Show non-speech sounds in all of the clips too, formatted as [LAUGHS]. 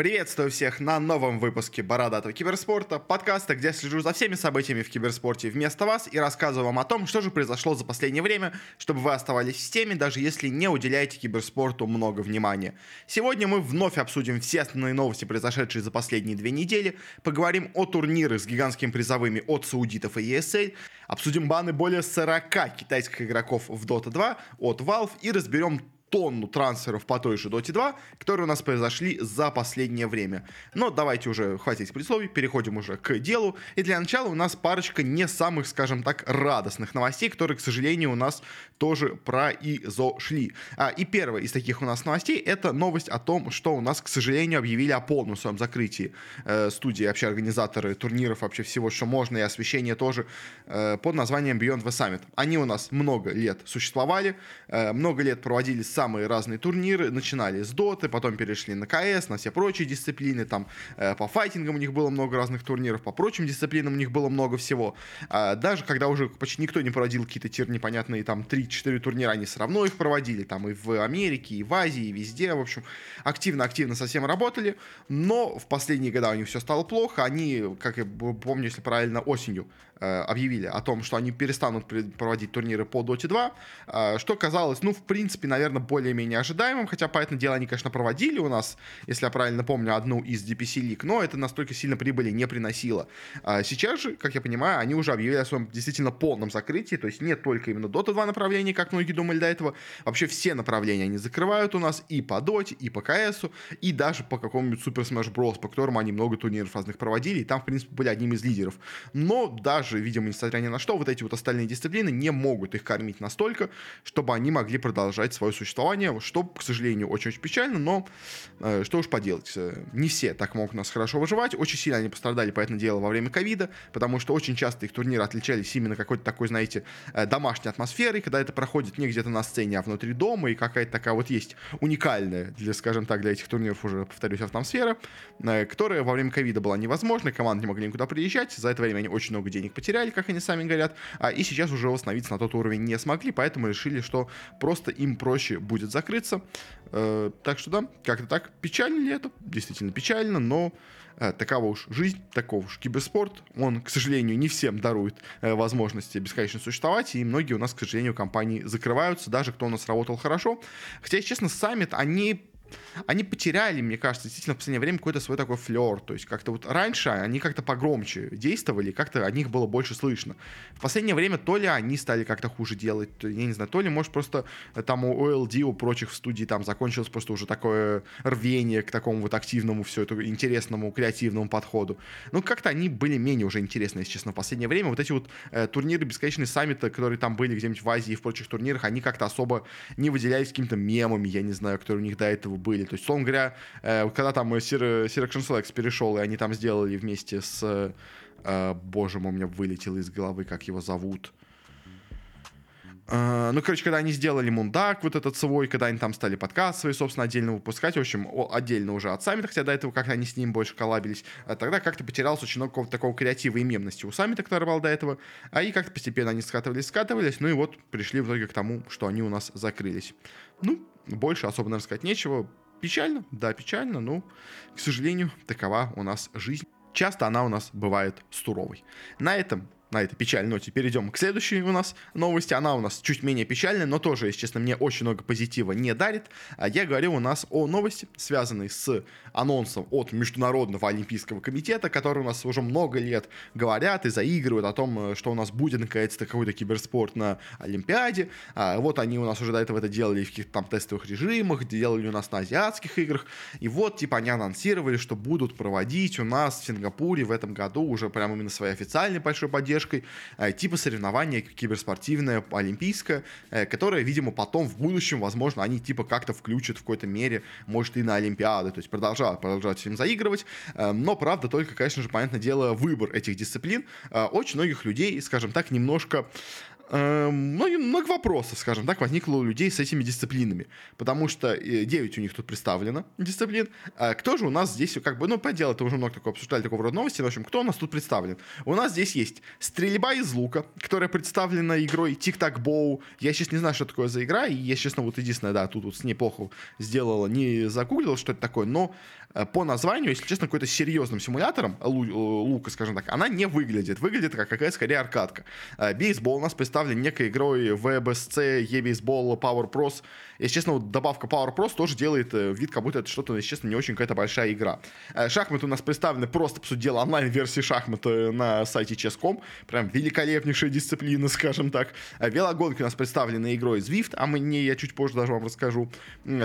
Приветствую всех на новом выпуске Бородатого киберспорта, подкаста, где я слежу за всеми событиями в киберспорте вместо вас и рассказываю вам о том, что же произошло за последнее время, чтобы вы оставались в теме, даже если не уделяете киберспорту много внимания. Сегодня мы вновь обсудим все основные новости, произошедшие за последние две недели, поговорим о турнирах с гигантскими призовыми от саудитов и ESL, обсудим баны более 40 китайских игроков в Dota 2 от Valve и разберем тонну трансферов по той же Dota 2, которые у нас произошли за последнее время. Но давайте уже, хватит предисловий, переходим уже к делу. И для начала у нас парочка не самых, скажем так, радостных новостей, которые, к сожалению, у нас тоже произошли. А, и первая из таких у нас новостей — это новость о том, что у нас, к сожалению, объявили о полном своем закрытии э, студии, вообще организаторы турниров, вообще всего, что можно, и освещение тоже, э, под названием Beyond the Summit. Они у нас много лет существовали, э, много лет проводились самые разные турниры, начинали с доты, потом перешли на КС, на все прочие дисциплины, там э, по файтингам у них было много разных турниров, по прочим дисциплинам у них было много всего. А даже когда уже почти никто не проводил какие-то тир непонятные там 3-4 турнира, они все равно их проводили, там и в Америке, и в Азии, и везде, в общем, активно-активно совсем работали, но в последние годы у них все стало плохо, они, как я помню, если правильно, осенью Э, объявили о том, что они перестанут проводить турниры по Dota 2, э, что казалось, ну, в принципе, наверное, более-менее ожидаемым, хотя, по этому делу они, конечно, проводили у нас, если я правильно помню, одну из DPC лиг, но это настолько сильно прибыли не приносило. А сейчас же, как я понимаю, они уже объявили о своем действительно полном закрытии, то есть нет только именно Dota 2 направления, как многие думали до этого, вообще все направления они закрывают у нас и по Dota, и по КС, и даже по какому-нибудь Super Smash Bros., по которому они много турниров разных проводили, и там, в принципе, были одним из лидеров. Но даже также, видимо, несмотря ни на что, вот эти вот остальные дисциплины не могут их кормить настолько, чтобы они могли продолжать свое существование, что, к сожалению, очень-очень печально, но э, что уж поделать. Э, не все так могут нас хорошо выживать. Очень сильно они пострадали по этому делу во время ковида, потому что очень часто их турниры отличались именно какой-то такой, знаете, э, домашней атмосферой, когда это проходит не где-то на сцене, а внутри дома, и какая-то такая вот есть уникальная, для, скажем так, для этих турниров уже, повторюсь, атмосфера, э, которая во время ковида была невозможна, команды не могли никуда приезжать, за это время они очень много денег потеряли, как они сами говорят, а, и сейчас уже восстановиться на тот уровень не смогли, поэтому решили, что просто им проще будет закрыться. Э, так что да, как-то так. Печально ли это? Действительно печально, но э, такова уж жизнь, таков уж киберспорт. Он, к сожалению, не всем дарует э, возможности бесконечно существовать, и многие у нас, к сожалению, компании закрываются, даже кто у нас работал хорошо. Хотя, честно, саммит, они они потеряли, мне кажется, действительно в последнее время какой-то свой такой флер. То есть как-то вот раньше они как-то погромче действовали, как-то о них было больше слышно. В последнее время то ли они стали как-то хуже делать, я не знаю, то ли, может, просто э, там у OLD, у прочих в студии там закончилось просто уже такое рвение к такому вот активному, все это интересному, креативному подходу. Ну, как-то они были менее уже интересны, если честно, в последнее время. Вот эти вот э, турниры бесконечные саммиты, которые там были где-нибудь в Азии и в прочих турнирах, они как-то особо не выделялись какими-то мемами, я не знаю, которые у них до этого были. То есть, условно говоря, э, когда там Sir, Sir Action перешел, и они там сделали вместе с... Э, боже мой, у меня вылетело из головы, как его зовут. Ну, короче, когда они сделали Мундак, вот этот свой, когда они там стали подкаст свои, собственно, отдельно выпускать, в общем, отдельно уже от саммита, хотя до этого как-то они с ним больше коллабились, а тогда как-то потерялось очень много такого креатива и мемности у саммита, который был до этого, а и как-то постепенно они скатывались, скатывались, ну и вот пришли в итоге к тому, что они у нас закрылись. Ну, больше особо, наверное, сказать нечего. Печально, да, печально, но, к сожалению, такова у нас жизнь. Часто она у нас бывает суровой. На этом на этой печальной ноте перейдем к следующей у нас новости. Она у нас чуть менее печальная, но тоже, если честно, мне очень много позитива не дарит. А я говорю у нас о новости, связанной с анонсом от Международного Олимпийского комитета, который у нас уже много лет говорят и заигрывают о том, что у нас будет наконец-то какой-то киберспорт на Олимпиаде. А вот они у нас уже до этого это делали в каких-то там тестовых режимах, делали у нас на азиатских играх. И вот, типа, они анонсировали, что будут проводить у нас в Сингапуре в этом году уже прямо именно своей официальной большой поддержкой поддержкой, э, типа соревнования киберспортивное, олимпийское, э, которое, видимо, потом в будущем, возможно, они типа как-то включат в какой-то мере, может, и на Олимпиады, то есть продолжают, продолжают всем заигрывать, э, но, правда, только, конечно же, понятное дело, выбор этих дисциплин. Очень многих людей, скажем так, немножко много, много вопросов, скажем так, возникло у людей с этими дисциплинами. Потому что 9 у них тут представлено дисциплин. А кто же у нас здесь, как бы, ну, по делу, это уже много такого обсуждали, такого рода новости. В общем, кто у нас тут представлен? У нас здесь есть стрельба из лука, которая представлена игрой Тик-Так Боу. Я сейчас не знаю, что такое за игра, и я, честно, вот единственное, да, тут вот с ней плохо сделала, не загуглил, что это такое, но Э, по названию, если честно, какой-то серьезным симулятором э, лука, скажем так, она не выглядит. Выглядит как какая-то скорее аркадка. Э, бейсбол у нас представлен некой игрой VBSC, eBaseball, Power Pros. Если честно, вот добавка Power Pros тоже делает вид, как будто это что-то, если честно, не очень какая-то большая игра. Шахматы у нас представлены просто, по сути дела, онлайн-версии шахмат на сайте chess.com. Прям великолепнейшая дисциплина, [LAUGHS] скажем так. Велогонки у нас представлены игрой Zwift, а мы не, я чуть позже даже вам расскажу.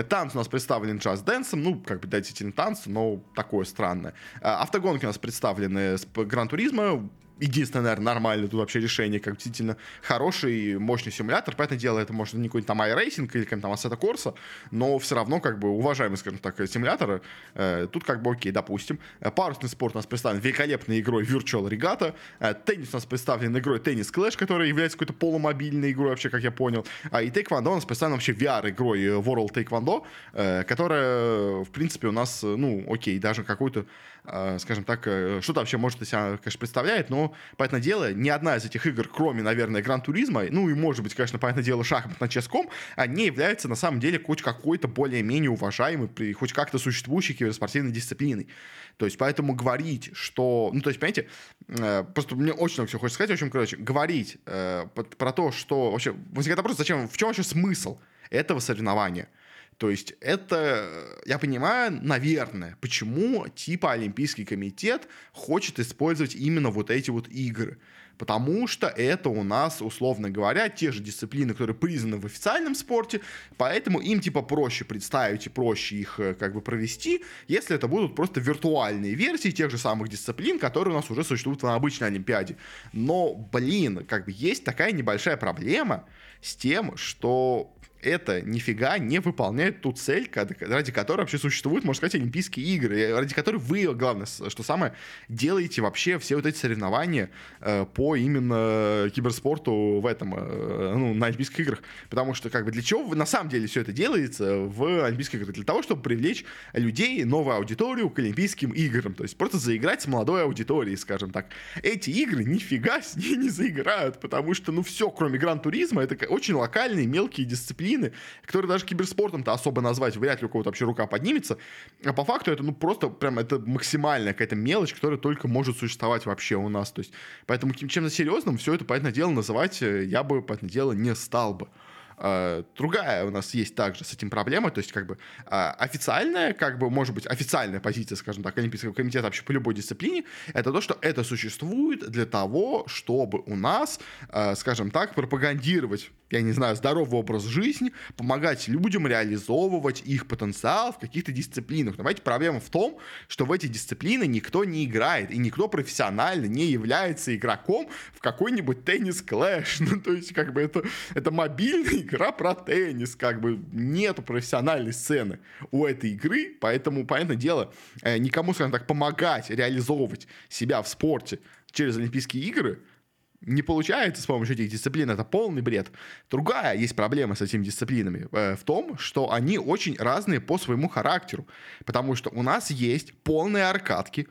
Танц у нас представлен Dance, ну, как бы, да, действительно, американцы, но такое странное. А, автогонки у нас представлены с Гран-туризма, единственное, наверное, нормальное тут вообще решение, как действительно хороший, мощный симулятор. Понятное дело, это может не какой-нибудь там iRacing или там Assetto Corsa, но все равно как бы уважаемый, скажем так, симулятор. Э, тут как бы окей, допустим. Э, парусный спорт у нас представлен великолепной игрой Virtual Regatta. Э, теннис у нас представлен игрой Tennis Clash, которая является какой-то полумобильной игрой вообще, как я понял. А и Taekwondo у нас представлен вообще VR-игрой World Taekwondo, э, которая, в принципе, у нас, ну, окей, даже какую-то скажем так, э, что-то вообще может из себя, конечно, представляет, но, понятное дело, ни одна из этих игр, кроме, наверное, Гран Туризма, ну и, может быть, конечно, понятное дело, шахмат на ческом, не является, на самом деле, хоть какой-то более-менее уважаемый, хоть как-то существующей киберспортивной дисциплиной. То есть, поэтому говорить, что... Ну, то есть, понимаете, э, просто мне очень много всего хочется сказать, в общем, короче, говорить э, про то, что вообще... Возникает вопрос, зачем, в чем вообще смысл этого соревнования? То есть это, я понимаю, наверное, почему типа Олимпийский комитет хочет использовать именно вот эти вот игры. Потому что это у нас, условно говоря, те же дисциплины, которые признаны в официальном спорте, поэтому им типа проще представить и проще их э, как бы провести, если это будут просто виртуальные версии тех же самых дисциплин, которые у нас уже существуют на обычной Олимпиаде. Но, блин, как бы есть такая небольшая проблема с тем, что это нифига не выполняет ту цель, ради которой вообще существуют, можно сказать, Олимпийские игры, ради которой вы, главное, что самое, делаете вообще все вот эти соревнования э, по именно киберспорту в этом, э, ну, на Олимпийских играх. Потому что, как бы, для чего на самом деле все это делается в Олимпийских играх? Для того, чтобы привлечь людей, новую аудиторию к Олимпийским играм. То есть просто заиграть с молодой аудиторией, скажем так. Эти игры нифига с ней не заиграют, потому что, ну, все, кроме Гран-туризма, это очень локальные, мелкие дисциплины, дисциплины, которые даже киберспортом-то особо назвать вряд ли у кого-то вообще рука поднимется. А по факту это ну просто прям это максимальная какая-то мелочь, которая только может существовать вообще у нас. То есть, поэтому чем-то серьезным все это, понятное дело, называть э, я бы, понятное дело, не стал бы. Uh, другая у нас есть также с этим проблема, то есть как бы uh, официальная, как бы, может быть, официальная позиция, скажем так, Олимпийского комитета вообще по любой дисциплине, это то, что это существует для того, чтобы у нас, uh, скажем так, пропагандировать я не знаю, здоровый образ жизни, помогать людям реализовывать их потенциал в каких-то дисциплинах. Но, понимаете, проблема в том, что в эти дисциплины никто не играет, и никто профессионально не является игроком в какой-нибудь теннис-клэш. [LAUGHS] Ну, то есть, как бы, это, это мобильная игра про теннис, как бы, нету профессиональной сцены у этой игры, поэтому, понятное дело, э, никому, скажем так, помогать реализовывать себя в спорте через Олимпийские игры – не получается с помощью этих дисциплин, это полный бред. Другая есть проблема с этими дисциплинами э, в том, что они очень разные по своему характеру. Потому что у нас есть полные аркадки,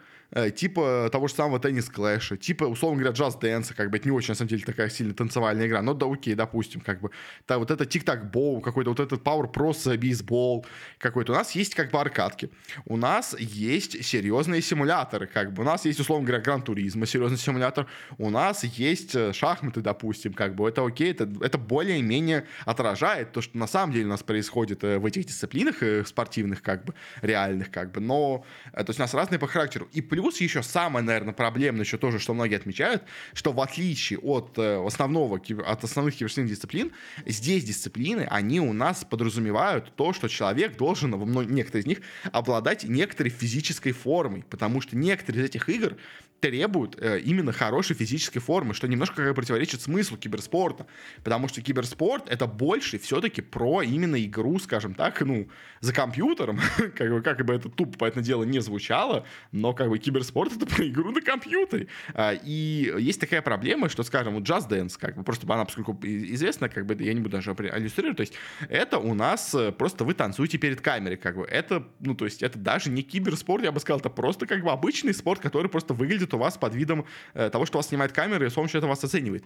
типа того же самого теннис клэша, типа, условно говоря, джаз дэнса, как бы это не очень, на самом деле, такая сильно танцевальная игра, но да окей, допустим, как бы, да, вот это тик-так боу какой-то, вот этот Power Pros бейсбол какой-то, у нас есть как бы аркадки, у нас есть серьезные симуляторы, как бы, у нас есть, условно говоря, Гран Туризма, серьезный симулятор, у нас есть э, шахматы, допустим, как бы, это окей, это, это более-менее отражает то, что на самом деле у нас происходит э, в этих дисциплинах спортивных, как бы, реальных, как бы, но, то есть у нас разные по характеру, и плюс плюс еще самое, наверное, проблемное еще тоже, что многие отмечают, что в отличие от э, основного, от основных киберспортивных дисциплин, здесь дисциплины, они у нас подразумевают то, что человек должен, в некоторые из них, обладать некоторой физической формой, потому что некоторые из этих игр требуют э, именно хорошей физической формы, что немножко как противоречит смыслу киберспорта, потому что киберспорт это больше все-таки про именно игру, скажем так, ну, за компьютером, [LAUGHS] как бы, как бы это тупо, поэтому дело, не звучало, но как бы кибер киберспорт — это про игру на компьютере. А, и есть такая проблема, что, скажем, вот Just Dance, как бы, просто она, поскольку известна, как бы, я не буду даже иллюстрировать, то есть это у нас э, просто вы танцуете перед камерой, как бы, это, ну, то есть это даже не киберспорт, я бы сказал, это просто, как бы, обычный спорт, который просто выглядит у вас под видом э, того, что вас снимает камера и с помощью этого вас оценивает.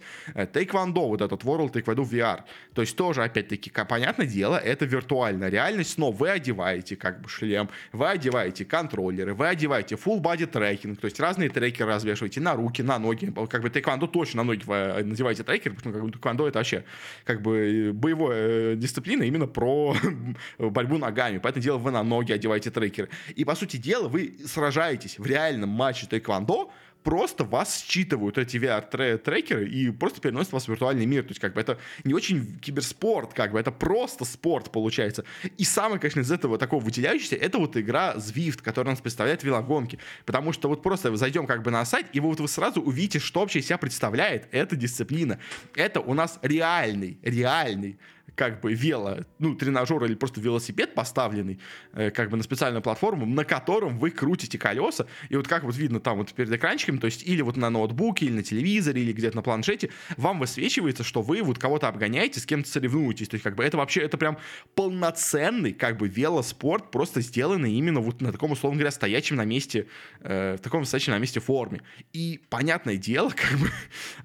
Тейквондо, вот этот World Taekwondo VR, то есть тоже, опять-таки, понятное дело, это виртуальная реальность, но вы одеваете, как бы, шлем, вы одеваете контроллеры, вы одеваете full body трекинг, то есть разные трекеры развешиваете на руки, на ноги, как бы тайквандо точно на ноги надеваете трекер, потому что как бы, тайквандо это вообще как бы боевая дисциплина именно про [LAUGHS] борьбу ногами, поэтому дело вы на ноги одеваете трекеры. И по сути дела вы сражаетесь в реальном матче тайквандо просто вас считывают эти VR-трекеры и просто переносят вас в виртуальный мир. То есть, как бы, это не очень киберспорт, как бы, это просто спорт получается. И самое, конечно, из этого такого выделяющегося, это вот игра Zwift, которая нас представляет велогонки. Потому что вот просто зайдем как бы на сайт, и вот вы сразу увидите, что вообще себя представляет эта дисциплина. Это у нас реальный, реальный как бы вело, ну, тренажер или просто велосипед поставленный э, как бы на специальную платформу, на котором вы крутите колеса, и вот как вот видно там вот перед экранчиком, то есть или вот на ноутбуке, или на телевизоре, или где-то на планшете, вам высвечивается, что вы вот кого-то обгоняете, с кем-то соревнуетесь, то есть как бы это вообще, это прям полноценный как бы велоспорт, просто сделанный именно вот на таком, условно говоря, стоячем на месте, э, в таком стоячем на месте форме. И понятное дело, [LAUGHS] как бы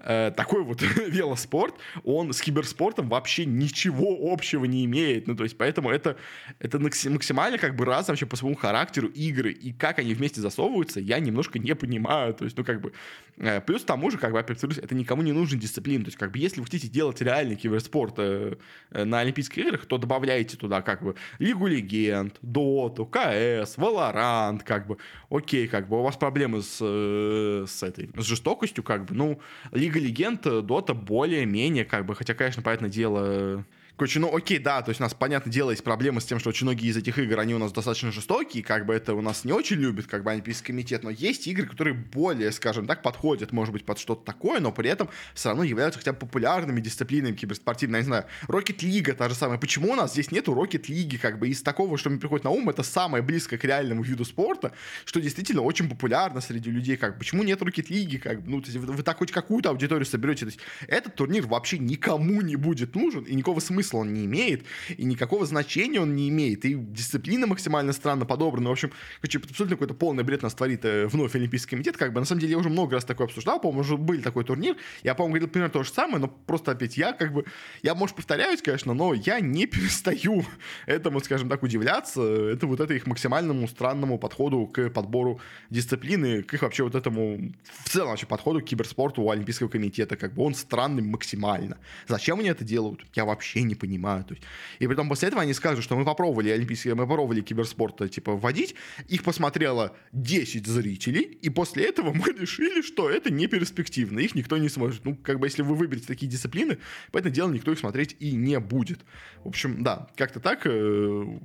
э, такой вот [LAUGHS] велоспорт, он с киберспортом вообще ничего ничего общего не имеет. Ну, то есть, поэтому это, это максимально как бы раз вообще по своему характеру игры. И как они вместе засовываются, я немножко не понимаю. То есть, ну, как бы... Э, плюс к тому же, как бы, опять это никому не нужен дисциплин. То есть, как бы, если вы хотите делать реальный киберспорт э, э, на Олимпийских играх, то добавляйте туда, как бы, Лигу Легенд, Доту, КС, Валорант, как бы. Окей, как бы, у вас проблемы с, с этой, с жестокостью, как бы, ну, Лига Легенд, Дота более-менее, как бы, хотя, конечно, понятное дело, Короче, ну окей, да, то есть у нас, понятное дело, есть проблемы с тем, что очень многие из этих игр, они у нас достаточно жестокие, как бы это у нас не очень любит, как бы Олимпийский комитет, но есть игры, которые более, скажем так, подходят, может быть, под что-то такое, но при этом все равно являются хотя бы популярными дисциплинами киберспортивными, я не знаю, Rocket League та же самая. Почему у нас здесь нету Rocket League, как бы из такого, что мне приходит на ум, это самое близкое к реальному виду спорта, что действительно очень популярно среди людей, как бы, почему нет Rocket League, как бы, ну, то есть вы, вы так хоть какую-то аудиторию соберете, то есть этот турнир вообще никому не будет нужен, и никакого смысла смысла он не имеет, и никакого значения он не имеет, и дисциплина максимально странно подобрана. В общем, короче, абсолютно какой-то полный бред нас творит э, вновь Олимпийский комитет. Как бы, на самом деле, я уже много раз такое обсуждал, по-моему, уже был такой турнир. Я, по-моему, говорил примерно то же самое, но просто опять я как бы, я, может, повторяюсь, конечно, но я не [LAUGHS] перестаю этому, скажем так, удивляться. Это вот это их максимальному странному подходу к подбору дисциплины, к их вообще вот этому, в целом вообще подходу к киберспорту у Олимпийского комитета. Как бы он странный максимально. Зачем они это делают? Я вообще не понимаю. То есть, и потом после этого они скажут, что мы попробовали олимпийские, мы попробовали киберспорт э, типа вводить, их посмотрело 10 зрителей, и после этого мы решили, что это не перспективно, их никто не сможет. Ну, как бы если вы выберете такие дисциплины, поэтому дело никто их смотреть и не будет. В общем, да, как-то так э,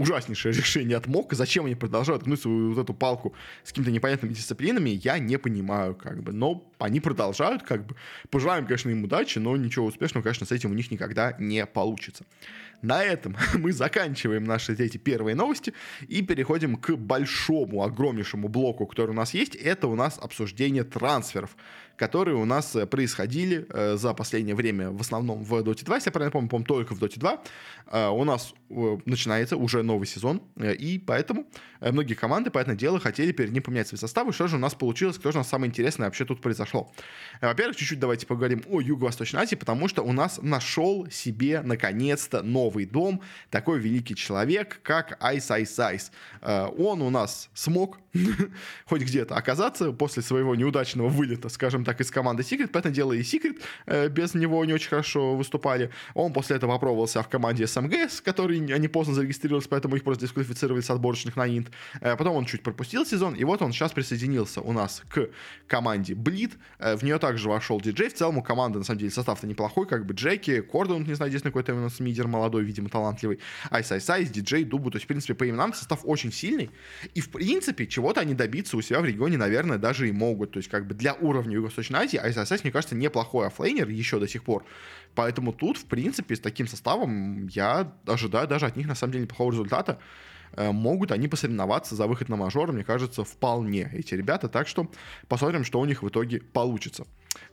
ужаснейшее решение от МОК. Зачем они продолжают гнуть свою вот эту палку с какими-то непонятными дисциплинами, я не понимаю, как бы. Но они продолжают, как бы. Пожелаем, конечно, им удачи, но ничего успешного, конечно, с этим у них никогда не получится. На этом [LAUGHS] мы заканчиваем наши эти первые новости и переходим к большому, огромнейшему блоку, который у нас есть. Это у нас обсуждение трансферов которые у нас э, происходили э, за последнее время в основном в Dota 2, если я правильно помню, помню только в Dota 2. Э, у нас начинается уже новый сезон, и поэтому многие команды, понятное дело, хотели перед ним поменять свои составы. Что же у нас получилось, кто же у нас самое интересное вообще тут произошло? Во-первых, чуть-чуть давайте поговорим о Юго-Восточной Азии, потому что у нас нашел себе наконец-то новый дом такой великий человек, как Ice Ice Ice. Он у нас смог [LAUGHS] хоть где-то оказаться после своего неудачного вылета, скажем так, из команды Secret. Поэтому дело и Secret э, без него не очень хорошо выступали. Он после этого попробовался в команде SMG, который они поздно зарегистрировались, поэтому их просто дисквалифицировали с отборочных на Инт. Э, потом он чуть пропустил сезон, и вот он сейчас присоединился у нас к команде Bleed. Э, в нее также вошел диджей. В целом у команды, на самом деле, состав-то неплохой, как бы Джеки, Кордон, не знаю, здесь какой-то у нас мидер молодой, видимо, талантливый, iceiceice, диджей, Дубу. То есть, в принципе, по именам состав очень сильный. И, в принципе, чего-то они добиться у себя в регионе, наверное, даже и могут. То есть, как бы для уровня Юго-Восточной Азии iceiceice, мне кажется, неплохой оффлейнер еще до сих пор. Поэтому тут, в принципе, с таким составом я ожидаю даже от них, на самом деле, неплохого результата. э, могут они посоревноваться за выход на мажор, мне кажется, вполне эти ребята. Так что посмотрим, что у них в итоге получится.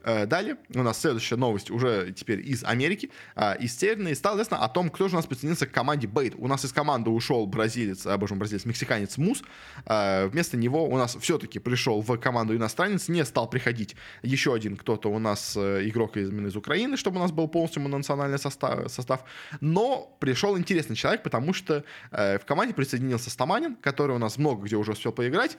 Э, далее у нас следующая новость уже теперь из Америки, а, из Северной. Стало известно о том, кто же у нас присоединился к команде Бейт. У нас из команды ушел бразилец, а, боже мой, бразилец, мексиканец Мус. Вместо него у нас все-таки пришел в команду иностранец, не стал приходить еще один кто-то у нас э, игрок именно из Украины, чтобы у нас был полностью национальный состав, состав. Но пришел интересный человек, потому что э, в команде присоединился Стаманин, который у нас много где уже успел поиграть,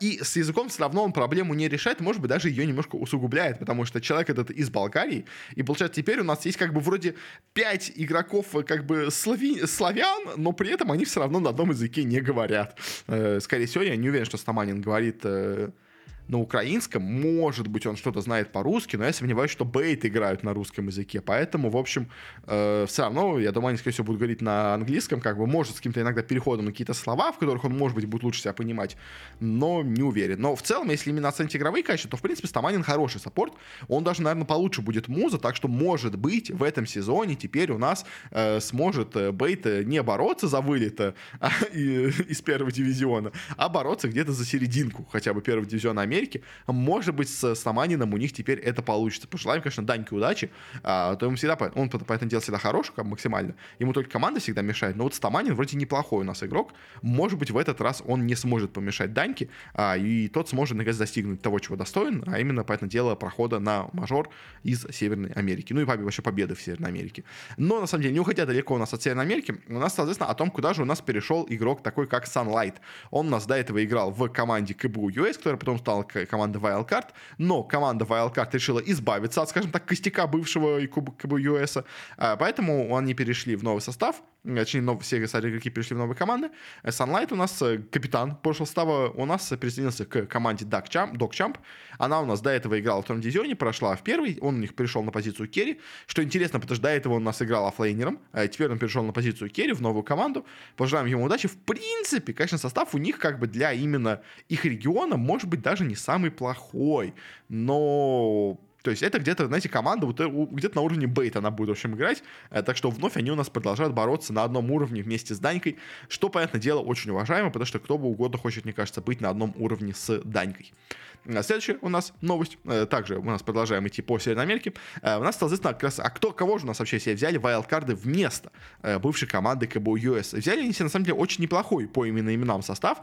и с языком все равно он проблему не решает, может быть, даже ее немножко усугубляет, потому что человек этот из Болгарии, и получается теперь у нас есть как бы вроде пять игроков э, как бы слави... славян, но при этом они все равно на одном языке не говорят. Э, скорее всего, я не уверен, что Стаманин говорит э, на украинском. Может быть, он что-то знает по-русски, но я сомневаюсь, что Бейт играют на русском языке. Поэтому, в общем, э, все равно, я думаю, они, скорее всего, будут говорить на английском, как бы, может, с каким-то иногда переходом на какие-то слова, в которых он, может быть, будет лучше себя понимать, но не уверен. Но в целом, если именно оценить игровые качества, то, в принципе, Стаманин хороший саппорт. Он даже, наверное, получше будет Муза, так что, может быть, в этом сезоне теперь у нас э, сможет э, Бейт э, не бороться за вылет а, [LAUGHS] и, из первого дивизиона, а бороться где-то за серединку хотя бы первого дивизиона Америки. Может быть, с Саманином у них теперь это получится. Пожелаем, конечно, Даньке удачи. А, то ему всегда, он по, этому делу всегда хорош, как максимально. Ему только команда всегда мешает. Но вот Стаманин вроде неплохой у нас игрок. Может быть, в этот раз он не сможет помешать Даньке, а, и тот сможет, наконец, достигнуть того, чего достоин, а именно, по этому делу, прохода на мажор из Северной Америки. Ну и вообще победы в Северной Америке. Но, на самом деле, не уходя далеко у нас от Северной Америки, у нас, соответственно, о том, куда же у нас перешел игрок такой, как Sunlight. Он у нас до этого играл в команде КБУ US, которая потом стала команда Wildcard, но команда Wildcard решила избавиться от, скажем так, костяка бывшего и КБ ЮС, а, поэтому они перешли в новый состав, точнее, новые, все игроки перешли в новые команды. Sunlight у нас э, капитан прошлого состава, у нас присоединился к команде Dog Champ. Она у нас до этого играла в втором дивизионе, прошла в первый, он у них перешел на позицию carry, что интересно, потому что до этого он у нас играл оффлейнером, а теперь он перешел на позицию carry в новую команду. Пожелаем ему удачи. В принципе, конечно, состав у них как бы для именно их региона может быть даже не самый плохой, но то есть это где-то, знаете, команда вот, э, где-то на уровне B8 она будет, в общем, играть. Э, так что вновь они у нас продолжают бороться на одном уровне вместе с Данькой, что, понятное дело, очень уважаемо, потому что кто бы угодно хочет, мне кажется, быть на одном уровне с Данькой. А следующая у нас новость. Э, также у нас продолжаем идти по Северной Америке. Э, у нас стало известно, как раз, а кто, кого же у нас вообще себе взяли вайлдкарды вместо э, бывшей команды КБУ US. Взяли они себе, на самом деле, очень неплохой по именно именам состав.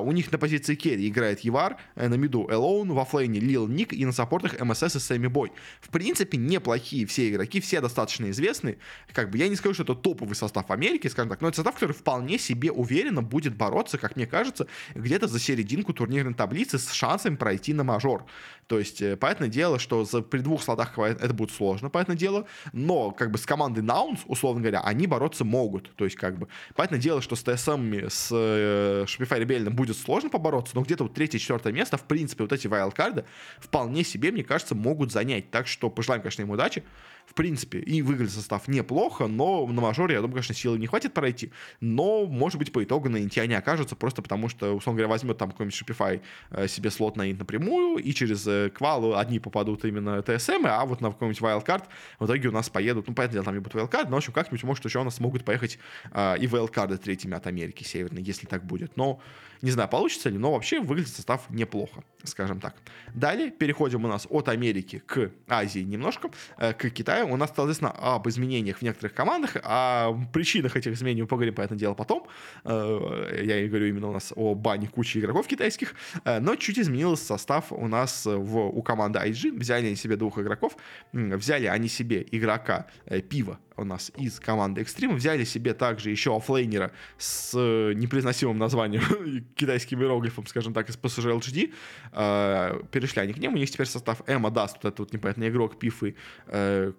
У них на позиции керри играет Евар, на миду Элоун, во флейне Лил Ник и на саппортах МСС и Сэмми Бой. В принципе, неплохие все игроки, все достаточно известные. Как бы я не скажу, что это топовый состав Америки, скажем так, но это состав, который вполне себе уверенно будет бороться, как мне кажется, где-то за серединку турнирной таблицы с шансами пройти пройти на мажор. То есть, э, понятное дело, что за, при двух слотах это будет сложно, понятное дело, но как бы с командой Наунс, условно говоря, они бороться могут. То есть, как бы, понятное дело, что с TSM, с э, Shopify Rebellion будет сложно побороться, но где-то вот третье-четвертое место, в принципе, вот эти вайлдкарды вполне себе, мне кажется, могут занять. Так что пожелаем, конечно, им удачи в принципе, и выглядит состав неплохо, но на мажоре, я думаю, конечно, силы не хватит пройти, но, может быть, по итогу на инте они окажутся, просто потому что, условно говоря, возьмет там какой-нибудь Shopify э, себе слот на инт напрямую, и через квалу одни попадут именно TSM, а вот на какой-нибудь wildcard в итоге у нас поедут, ну, понятное дело, там не будет wildcard, но, в общем, как-нибудь, может, еще у нас могут поехать э, и wildcard третьими от Америки Северной, если так будет, но не знаю, получится ли, но вообще выглядит состав неплохо, скажем так. Далее переходим у нас от Америки к Азии немножко, э, к Китаю. У нас известно об изменениях в некоторых командах, о причинах этих изменений мы поговорим по этому делу потом. Э, я говорю именно у нас о бане кучи игроков китайских, э, но чуть изменился состав у нас у команды IG. Взяли они себе двух игроков, взяли они себе игрока Пива у нас из команды Extreme. Взяли себе также еще оффлейнера с э, непроизносимым названием, [LAUGHS] китайским иероглифом, скажем так, из PSG LGD. Э, перешли они к нему. У них теперь состав Эмма даст вот этот вот непонятный игрок Пифы э,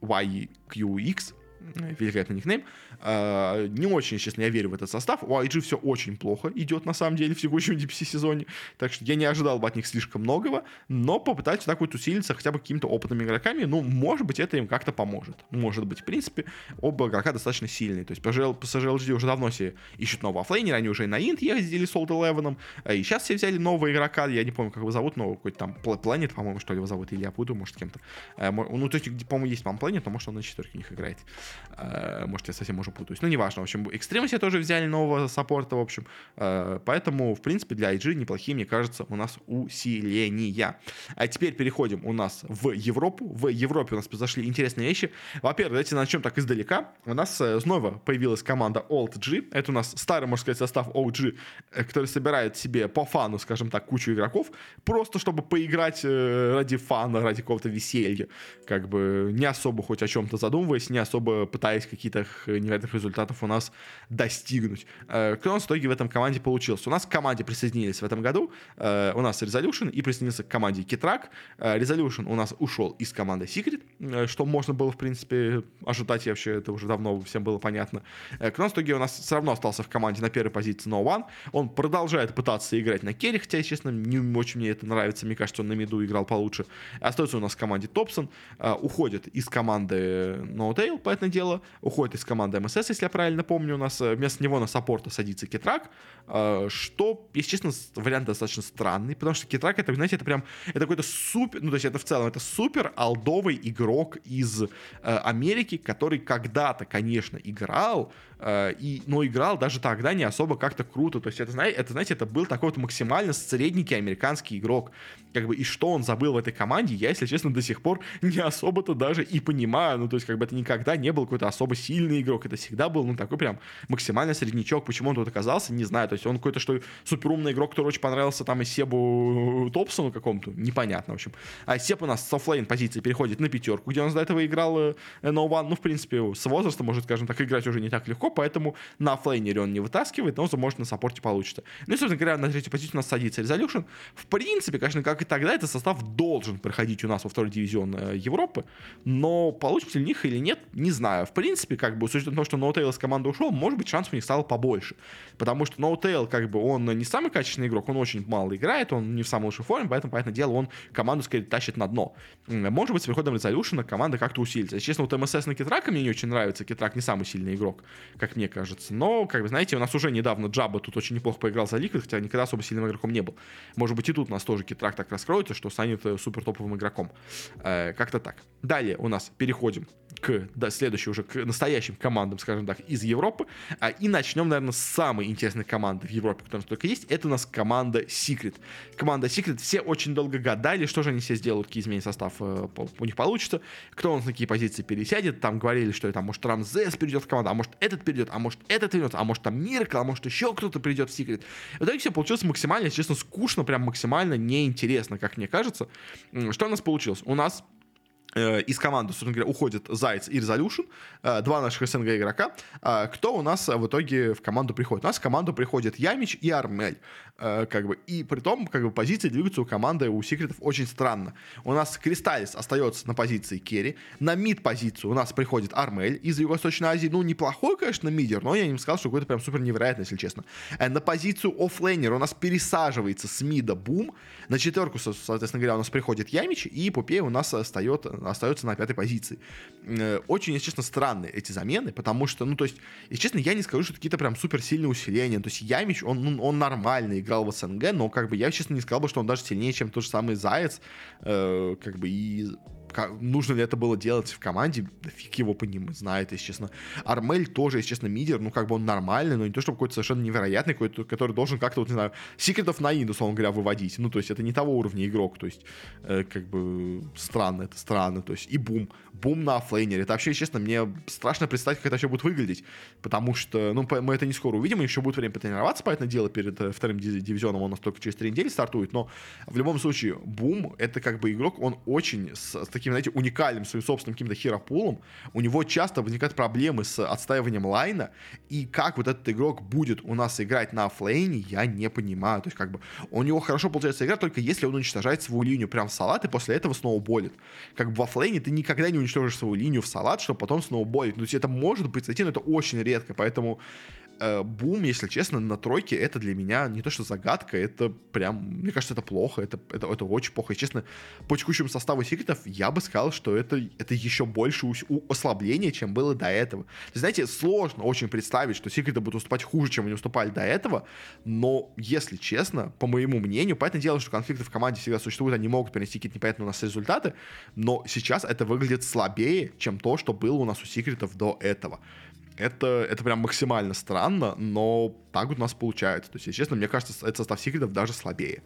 YQX великолепный никнейм. А, не очень, честно, я верю в этот состав. У IG все очень плохо идет, на самом деле, в текущем [LAUGHS] DPC сезоне. Так что я не ожидал бы от них слишком многого, но попытаются так вот усилиться хотя бы какими-то опытными игроками. Ну, может быть, это им как-то поможет. Может быть, в принципе, оба игрока достаточно сильные. То есть PSG уже давно себе ищут нового оффлейнера, они уже и на Инт ездили с Old Eleven, а и сейчас все взяли нового игрока, я не помню, как его зовут, но какой-то там Planet, по-моему, что ли, его зовут, или я буду, может, кем-то. Э, ну, то есть, по-моему, есть, по-моему, Planet, но может он на четверке у них играет. Э, может, я совсем уже путаюсь. Ну, неважно. В общем, Extreme себе тоже взяли нового саппорта, в общем. Э, поэтому, в принципе, для IG неплохие, мне кажется, у нас усиления. А теперь переходим у нас в Европу. В Европе у нас произошли интересные вещи. Во-первых, давайте начнем так издалека. У нас э, снова появилась команда Old G. Это у нас старый, можно сказать, состав OG, который собирает себе по фану, скажем так, кучу игроков, просто чтобы поиграть ради фана, ради какого-то веселья. Как бы не особо хоть о чем-то задумываясь, не особо пытаясь пытаясь каких-то невероятных результатов у нас достигнуть. Э, кто у нас в итоге в этом команде получился? У нас к команде присоединились в этом году. Э, у нас Resolution и присоединился к команде. Э, Resolution у нас ушел из команды Secret, что можно было, в принципе, ожидать. Я вообще это уже давно всем было понятно. У нас в итоге у нас все равно остался в команде на первой позиции No One. Он продолжает пытаться играть на керри, хотя, честно, не очень мне это нравится. Мне кажется, он на миду играл получше. Остается у нас в команде Топсон. Уходит из команды No Tail, поэтому дело уходит из команды МСС, если я правильно помню, у нас э, вместо него на саппорта садится Кетрак, э, что, если честно, вариант достаточно странный, потому что Кетрак, это, знаете, это прям, это какой-то супер, ну, то есть это в целом, это супер алдовый игрок из э, Америки, который когда-то, конечно, играл, и, но играл даже тогда не особо как-то круто, то есть это, это, знаете, это был такой вот максимально средненький американский игрок, как бы, и что он забыл в этой команде, я, если честно, до сих пор не особо-то даже и понимаю, ну, то есть, как бы, это никогда не был какой-то особо сильный игрок. Это всегда был, ну, такой прям максимально среднячок. Почему он тут оказался, не знаю. То есть он какой-то, что суперумный игрок, который очень понравился там и Себу Топсону какому-то, непонятно, в общем. А Себ у нас с оффлейн позиции переходит на пятерку, где он до этого играл э, No One. Ну, в принципе, с возраста, может, скажем так, играть уже не так легко, поэтому на оффлейнере он не вытаскивает, но, может, на саппорте получится. Ну и, собственно говоря, на третью позицию у нас садится Resolution. В принципе, конечно, как и тогда, этот состав должен проходить у нас во второй дивизион э, Европы, но получится ли них или нет, не знаю. В принципе, как бы, с учетом того, что NoTail из команды ушел, может быть, шансов у них стало побольше. Потому что NoTail, как бы, он не самый качественный игрок, он очень мало играет, он не в самой лучшей форме, поэтому, понятное дело, он команду, скорее, тащит на дно. Может быть, с приходом Resolution команда как-то усилится. Честно, вот МСС на Китрака мне не очень нравится. Китрак не самый сильный игрок, как мне кажется. Но, как бы, знаете, у нас уже недавно Джаба тут очень неплохо поиграл за Liquid, хотя никогда особо сильным игроком не был. Может быть, и тут у нас тоже Китрак так раскроется, что станет э, супер топовым игроком. Э, как-то так. Далее у нас переходим к да, следующей уже к настоящим командам, скажем так, из Европы. А, и начнем, наверное, с самой интересной команды в Европе, которая только есть. Это у нас команда Secret. Команда Secret, все очень долго гадали, что же они все сделают, какие изменения состав э, у них получится, кто у нас на какие позиции пересядет. Там говорили, что это, может, Рамзес перейдет в команду, а может, этот перейдет, а может, этот перейдет, а может, там Миркл, а может, еще кто-то придет в Secret. В итоге все получилось максимально, честно, скучно, прям максимально неинтересно, как мне кажется. Что у нас получилось? У нас из команды, собственно говоря, уходит Зайц и Resolution, э, два наших СНГ игрока. А кто у нас в итоге в команду приходит? У нас в команду приходит Ямич и Армель. Э, как бы, и при том, как бы, позиции двигаются у команды, у секретов очень странно. У нас Кристаллис остается на позиции carry, на mid-позицию у нас приходит Армель из Юго-Восточной Азии. Ну, неплохой, конечно, мидер, но я не сказал, что какой-то прям супер невероятный, если честно. На позицию оффлейнера у нас пересаживается с мида Бум, на четверку, соответственно говоря, у нас приходит Ямич, и Пупей у нас остается остается на пятой позиции. Э, очень, если честно, странные эти замены, потому что, ну, то есть, если честно, я не скажу, что какие-то прям супер сильные усиления. То есть Ямич, он, ну, он нормально играл в СНГ, но как бы я, честно, не сказал бы, что он даже сильнее, чем тот же самый Заяц. Э, как бы и нужно ли это было делать в команде, да фиг его по ним знает, если честно. Армель тоже, если честно, мидер, ну, как бы он нормальный, но не то, чтобы какой-то совершенно невероятный, какой-то, который должен как-то, вот, не знаю, секретов на Индус, он говоря, выводить. Ну, то есть это не того уровня игрок, то есть, э, как бы, странно, это странно, то есть, и бум бум на оффлейнере. Это вообще, честно, мне страшно представить, как это вообще будет выглядеть. Потому что, ну, мы это не скоро увидим, еще будет время потренироваться, поэтому дело перед э, вторым дивизионом, он у нас только через три недели стартует. Но в любом случае, бум, это как бы игрок, он очень с таким, знаете, уникальным своим собственным каким-то хиропулом. У него часто возникают проблемы с отстаиванием лайна. И как вот этот игрок будет у нас играть на оффлейне, я не понимаю. То есть, как бы, у него хорошо получается игра, только если он уничтожает свою линию прям в салат, и после этого сноуболит. Как бы в оффлейне ты никогда не уничтожишь свою линию в салат, чтобы потом снова болить. Ну, то есть это может быть, но это очень редко, поэтому э, Бум, если честно, на тройке это для меня не то что загадка, это прям, мне кажется, это плохо, это, это, это очень плохо. И, честно, по текущему составу секретов я бы сказал, что это, это еще больше ослабление, чем было до этого. знаете, сложно очень представить, что секреты будут уступать хуже, чем они уступали до этого, но, если честно, по моему мнению, понятное дело, что конфликты в команде всегда существуют, они могут принести какие-то непонятные у нас результаты, но сейчас это выглядит слабее, чем то, что было у нас у секретов до этого это, это прям максимально странно, но так вот у нас получается. То есть, если честно, мне кажется, этот состав секретов даже слабее.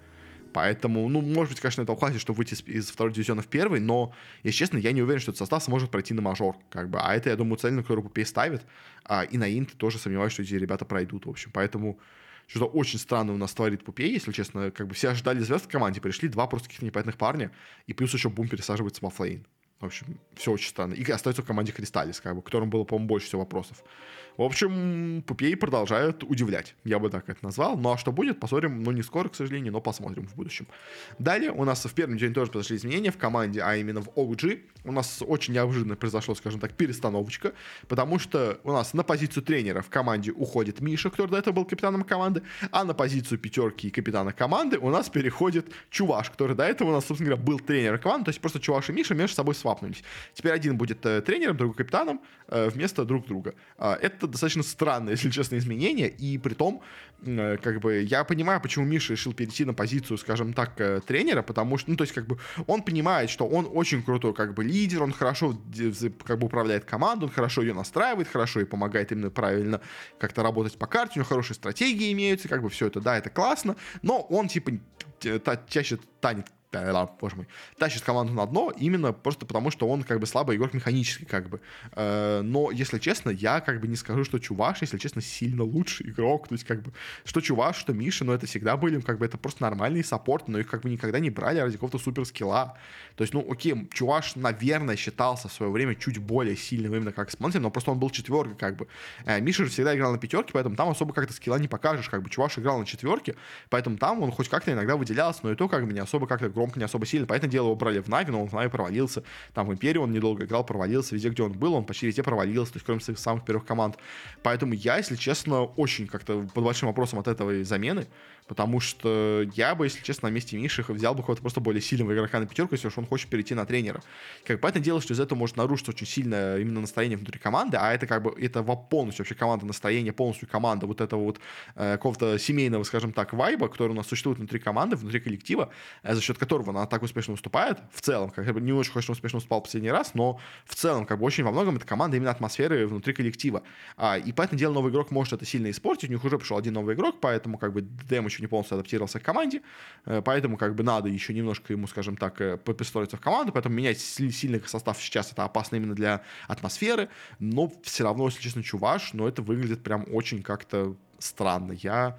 Поэтому, ну, может быть, конечно, это хватит, чтобы выйти из, второго дивизиона в первый, но, если честно, я не уверен, что этот состав сможет пройти на мажор, как бы. А это, я думаю, цель, на которую Пупей ставит. А, и на Инт тоже сомневаюсь, что эти ребята пройдут, в общем. Поэтому что-то очень странное у нас творит Пупей, если честно. Как бы все ожидали звезд в команде, пришли два просто каких-то непонятных парня, и плюс еще Бум пересаживается в offlane. В общем, все очень странно. И остается в команде Кристаллис, как бы, которым было, по-моему, больше всего вопросов. В общем, Пупей продолжают удивлять. Я бы так это назвал. Ну а что будет, посмотрим. Ну не скоро, к сожалению, но посмотрим в будущем. Далее у нас в первом диве тоже произошли изменения в команде, а именно в OG. У нас очень неожиданно произошло, скажем так, перестановочка, потому что у нас на позицию тренера в команде уходит Миша, который до этого был капитаном команды, а на позицию пятерки и капитана команды у нас переходит Чуваш, который до этого у нас, собственно говоря, был тренером команды, то есть просто Чуваш и Миша между собой свапнулись. Теперь один будет э, тренером, другой капитаном э, вместо друг друга. Э, это достаточно странное, если честно, изменение, и при том, э, как бы, я понимаю, почему Миша решил перейти на позицию, скажем так, э, тренера, потому что, ну, то есть, как бы, он понимает, что он очень крутой, как бы, лидер, он хорошо, как бы, управляет командой, он хорошо ее настраивает, хорошо и помогает именно правильно как-то работать по карте, у него хорошие стратегии имеются, как бы, все это, да, это классно, но он, типа, чаще танет боже мой, тащит команду на дно именно просто потому, что он как бы слабый игрок механически как бы. Э, но, если честно, я как бы не скажу, что Чуваш, если честно, сильно лучший игрок. То есть как бы, что Чуваш, что Миша, но это всегда были, как бы это просто нормальные саппорты, но их как бы никогда не брали ради какого-то супер скилла. То есть, ну, окей, Чуваш, наверное, считался в свое время чуть более сильным именно как исполнитель, но просто он был четверкой как бы. Э, Миша же всегда играл на пятерке, поэтому там особо как-то скилла не покажешь, как бы Чуваш играл на четверке, поэтому там он хоть как-то иногда выделялся, но и то как бы не особо как-то громко не особо сильно. Поэтому дело, его брали в Нави, но он в Нави провалился. Там в Империи он недолго играл, провалился. Везде, где он был, он почти везде провалился, то есть кроме своих самых первых команд. Поэтому я, если честно, очень как-то под большим вопросом от этого замены. Потому что я бы, если честно, на месте Миши взял бы какого-то просто более сильного игрока на пятерку, если уж он хочет перейти на тренера. Как понятное дело, что из этого может нарушиться очень сильно именно настроение внутри команды, а это как бы это полностью вообще команда настроение, полностью команда вот этого вот э, какого-то семейного, скажем так, вайба, который у нас существует внутри команды, внутри коллектива, э, за счет которого она так успешно выступает. В целом, как бы не очень, конечно, успешно выступал последний раз, но в целом, как бы очень во многом это команда именно атмосферы внутри коллектива. А, и поэтому дело, новый игрок может это сильно испортить. У них уже пришел один новый игрок, поэтому как бы ДМ еще не полностью адаптировался к команде, э, поэтому как бы надо еще немножко ему, скажем так, э, пристроиться в команду, поэтому менять сильный состав сейчас это опасно именно для атмосферы, но все равно, если честно, чуваш, но это выглядит прям очень как-то странно. Я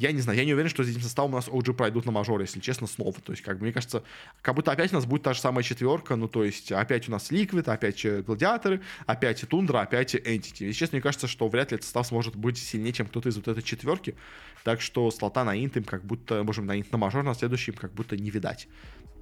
я не знаю, я не уверен, что с этим составом у нас OG пройдут на мажор, если честно, снова. То есть, как бы, мне кажется, как будто опять у нас будет та же самая четверка, ну, то есть, опять у нас Liquid, опять Гладиаторы, опять Тундра, опять Entity. Если честно, мне кажется, что вряд ли этот состав сможет быть сильнее, чем кто-то из вот этой четверки. Так что слота на инт им как будто, можем на инт на мажор на следующем как будто не видать.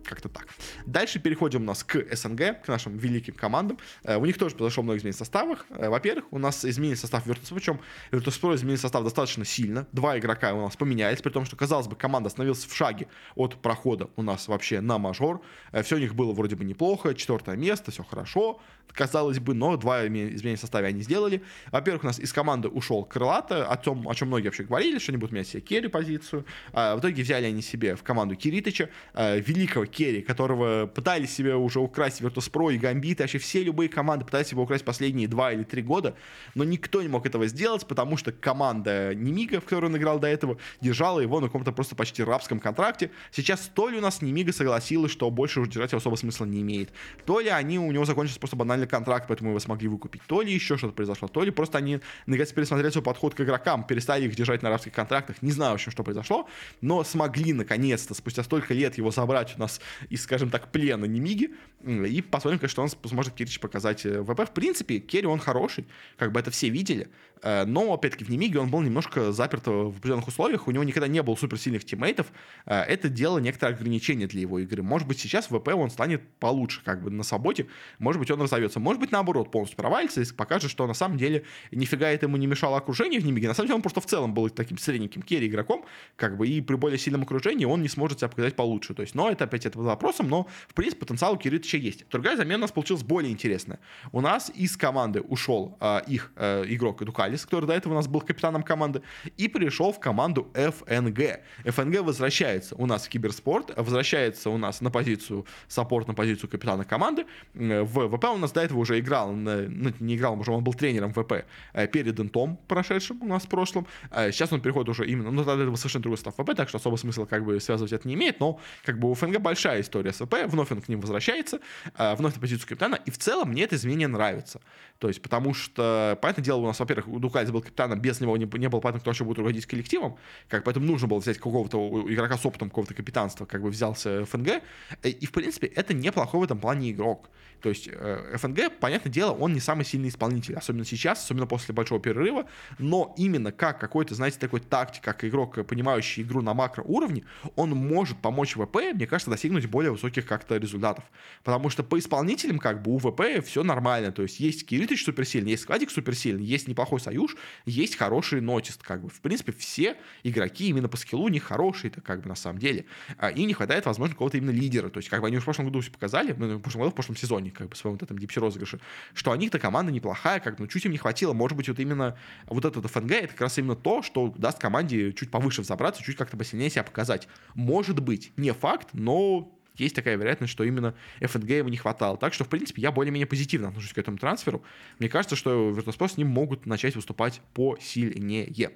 Как-то так. Дальше переходим у нас к СНГ, к нашим великим командам. Э, у них тоже произошло много изменений в составах. Э, во-первых, у нас изменился состав Virtus.pro, причем Virtus.pro изменил состав достаточно сильно. Два игрока у нас поменялись, при том, что, казалось бы, команда остановилась в шаге от прохода у нас вообще на мажор. Э, все у них было вроде бы неплохо, четвертое место, все хорошо, казалось бы, но два изменения в составе они сделали. Во-первых, у нас из команды ушел Крылата, о том, о чем многие вообще говорили, что они будут менять себе керри позицию. В итоге взяли они себе в команду Киритыча, великого керри, которого пытались себе уже украсть Virtus.pro и Gambit, вообще все любые команды пытались его украсть последние два или три года, но никто не мог этого сделать, потому что команда Немига, в которой он играл до этого, держала его на каком-то просто почти рабском контракте. Сейчас то ли у нас Немига согласилась, что больше уже держать его особо смысла не имеет, то ли они, у него закончился просто банальный контракт, поэтому его смогли выкупить, то ли еще что-то произошло, то ли просто они наконец пересмотрели свой подход к игрокам, перестали их держать на рабских контрактах, не знаю, в общем, что произошло, но смогли наконец-то спустя столько лет его забрать у нас из, скажем так, плена Немиги, и посмотрим, что он сможет Кирич показать в ВП. В принципе, Керри он хороший, как бы это все видели, Э, но, опять-таки, в Немиге он был немножко заперт в определенных условиях, у него никогда не было суперсильных тиммейтов, э, это делало некоторые ограничения для его игры. Может быть, сейчас в ВП он станет получше, как бы на свободе, может быть, он разовьется, может быть, наоборот, полностью провалится и покажет, что на самом деле нифига это ему не мешало окружение в Немиге, на самом деле он просто в целом был таким средненьким керри игроком, как бы, и при более сильном окружении он не сможет себя показать получше, то есть, но это опять это вопросом, но, в принципе, потенциал у Киритыча есть. Другая замена у нас получилась более интересная. У нас из команды ушел э, их э, игрок Дукалис, который до этого у нас был капитаном команды, и пришел в команду FNG. FNG возвращается у нас в киберспорт, возвращается у нас на позицию саппорт, на позицию капитана команды. В ВП у нас до этого уже играл, ну, не играл, уже он был тренером ВП э, перед Интом, прошедшим у нас в прошлом. Э, сейчас он переходит уже именно, ну, тогда это совершенно другой состав ВП, так что особо смысла как бы связывать это не имеет, но как бы у ФНГ большая история с ВП, вновь он к ним возвращается, э, вновь на позицию капитана, и в целом мне это изменение нравится. То есть, потому что, понятное дело, у нас, во-первых, у Дукальца был капитаном, без него не, не было понятно, кто вообще будет руководить коллективом, как поэтому нужно было взять какого-то игрока с опытом какого-то капитанства, как бы взялся ФНГ, и, в принципе, это неплохой в этом плане игрок. То есть э, ФНГ, понятное дело, он не самый сильный исполнитель, особенно сейчас, особенно после большого перерыва, но именно как какой-то, знаете, такой тактик, как игрок, понимающий игру на макроуровне, он может помочь ВП, мне кажется, достигнуть более высоких как-то результатов. Потому что по исполнителям, как бы, у ВП все нормально, то есть есть Киритыч суперсильный, есть Складик суперсильный, есть неплохой Союз, есть хороший Нотист, как бы. В принципе, все игроки именно по скиллу у них хорошие, это как бы на самом деле. А, и не хватает, возможно, какого-то именно лидера. То есть, как бы они уже в прошлом году показали, ну, в прошлом году, в прошлом сезоне, как бы в своем вот этом дипси розыгрыше, что они то команда неплохая, как бы, ну, чуть им не хватило. Может быть, вот именно вот этот ФНГ, это как раз именно то, что даст команде чуть повыше взобраться, чуть как-то посильнее себя показать. Может быть, не факт, но есть такая вероятность, что именно ФНГ ему не хватало. Так что, в принципе, я более-менее позитивно отношусь к этому трансферу. Мне кажется, что Virtus.pro с ним могут начать выступать посильнее.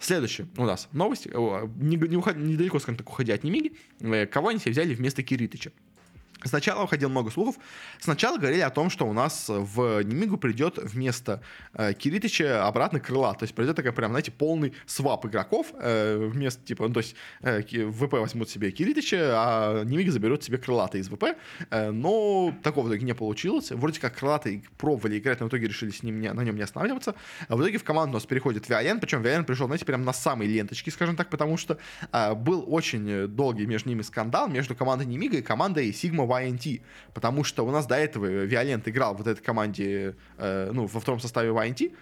Следующее у нас новость, не, не уход, недалеко, скажем так, уходя от Немиги, э, кого они себе взяли вместо Киритыча. Сначала уходило много слухов. Сначала говорили о том, что у нас в Немигу придет вместо э, Киритыча обратно крыла. То есть придет такая прям, знаете, полный свап игроков. Э, вместо, типа, ну, то есть э, ВП возьмут себе Киритыча, а Немига заберет себе крылатый из ВП. Э, но такого в итоге не получилось. Вроде как крылатый пробовали играть, но в итоге решили с ним не, на нем не останавливаться. А в итоге в команду у нас переходит Виолент, причем Виолент пришел, знаете, прям на самой ленточке, скажем так, потому что э, был очень долгий между ними скандал между командой Немига и командой Sigma YNT, потому что у нас до этого Виолент играл в вот этой команде, э, ну, во втором составе YNT,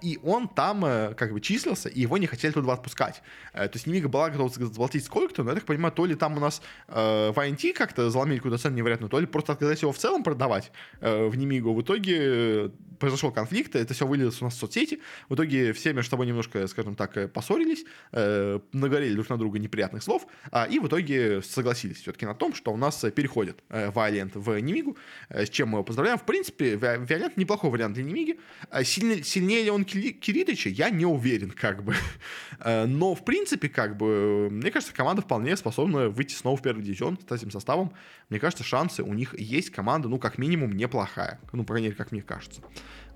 и он там э, как бы числился, и его не хотели туда отпускать. Э, то есть Немига была готова заплатить сколько-то, но я так понимаю, то ли там у нас э, в INT как-то заломили куда-то цену невероятную, то ли просто отказались его в целом продавать в Немигу. В итоге произошел конфликт, это все вылилось у нас в соцсети. В итоге все между собой немножко, скажем так, поссорились, нагорели друг на друга неприятных слов, а, и в итоге согласились все-таки на том, что у нас переходит Виолент в Немигу, с чем мы его поздравляем. В принципе, Виолент неплохой вариант для Немиги. Сильнее, сильнее ли он Киритыча, я не уверен, как бы. [LAUGHS] Э, но, в принципе, как бы, мне кажется, команда вполне способна выйти снова в первый дивизион с этим составом. Мне кажется, шансы у них есть. Команда, ну, как минимум, неплохая. Ну, по крайней мере, как мне кажется.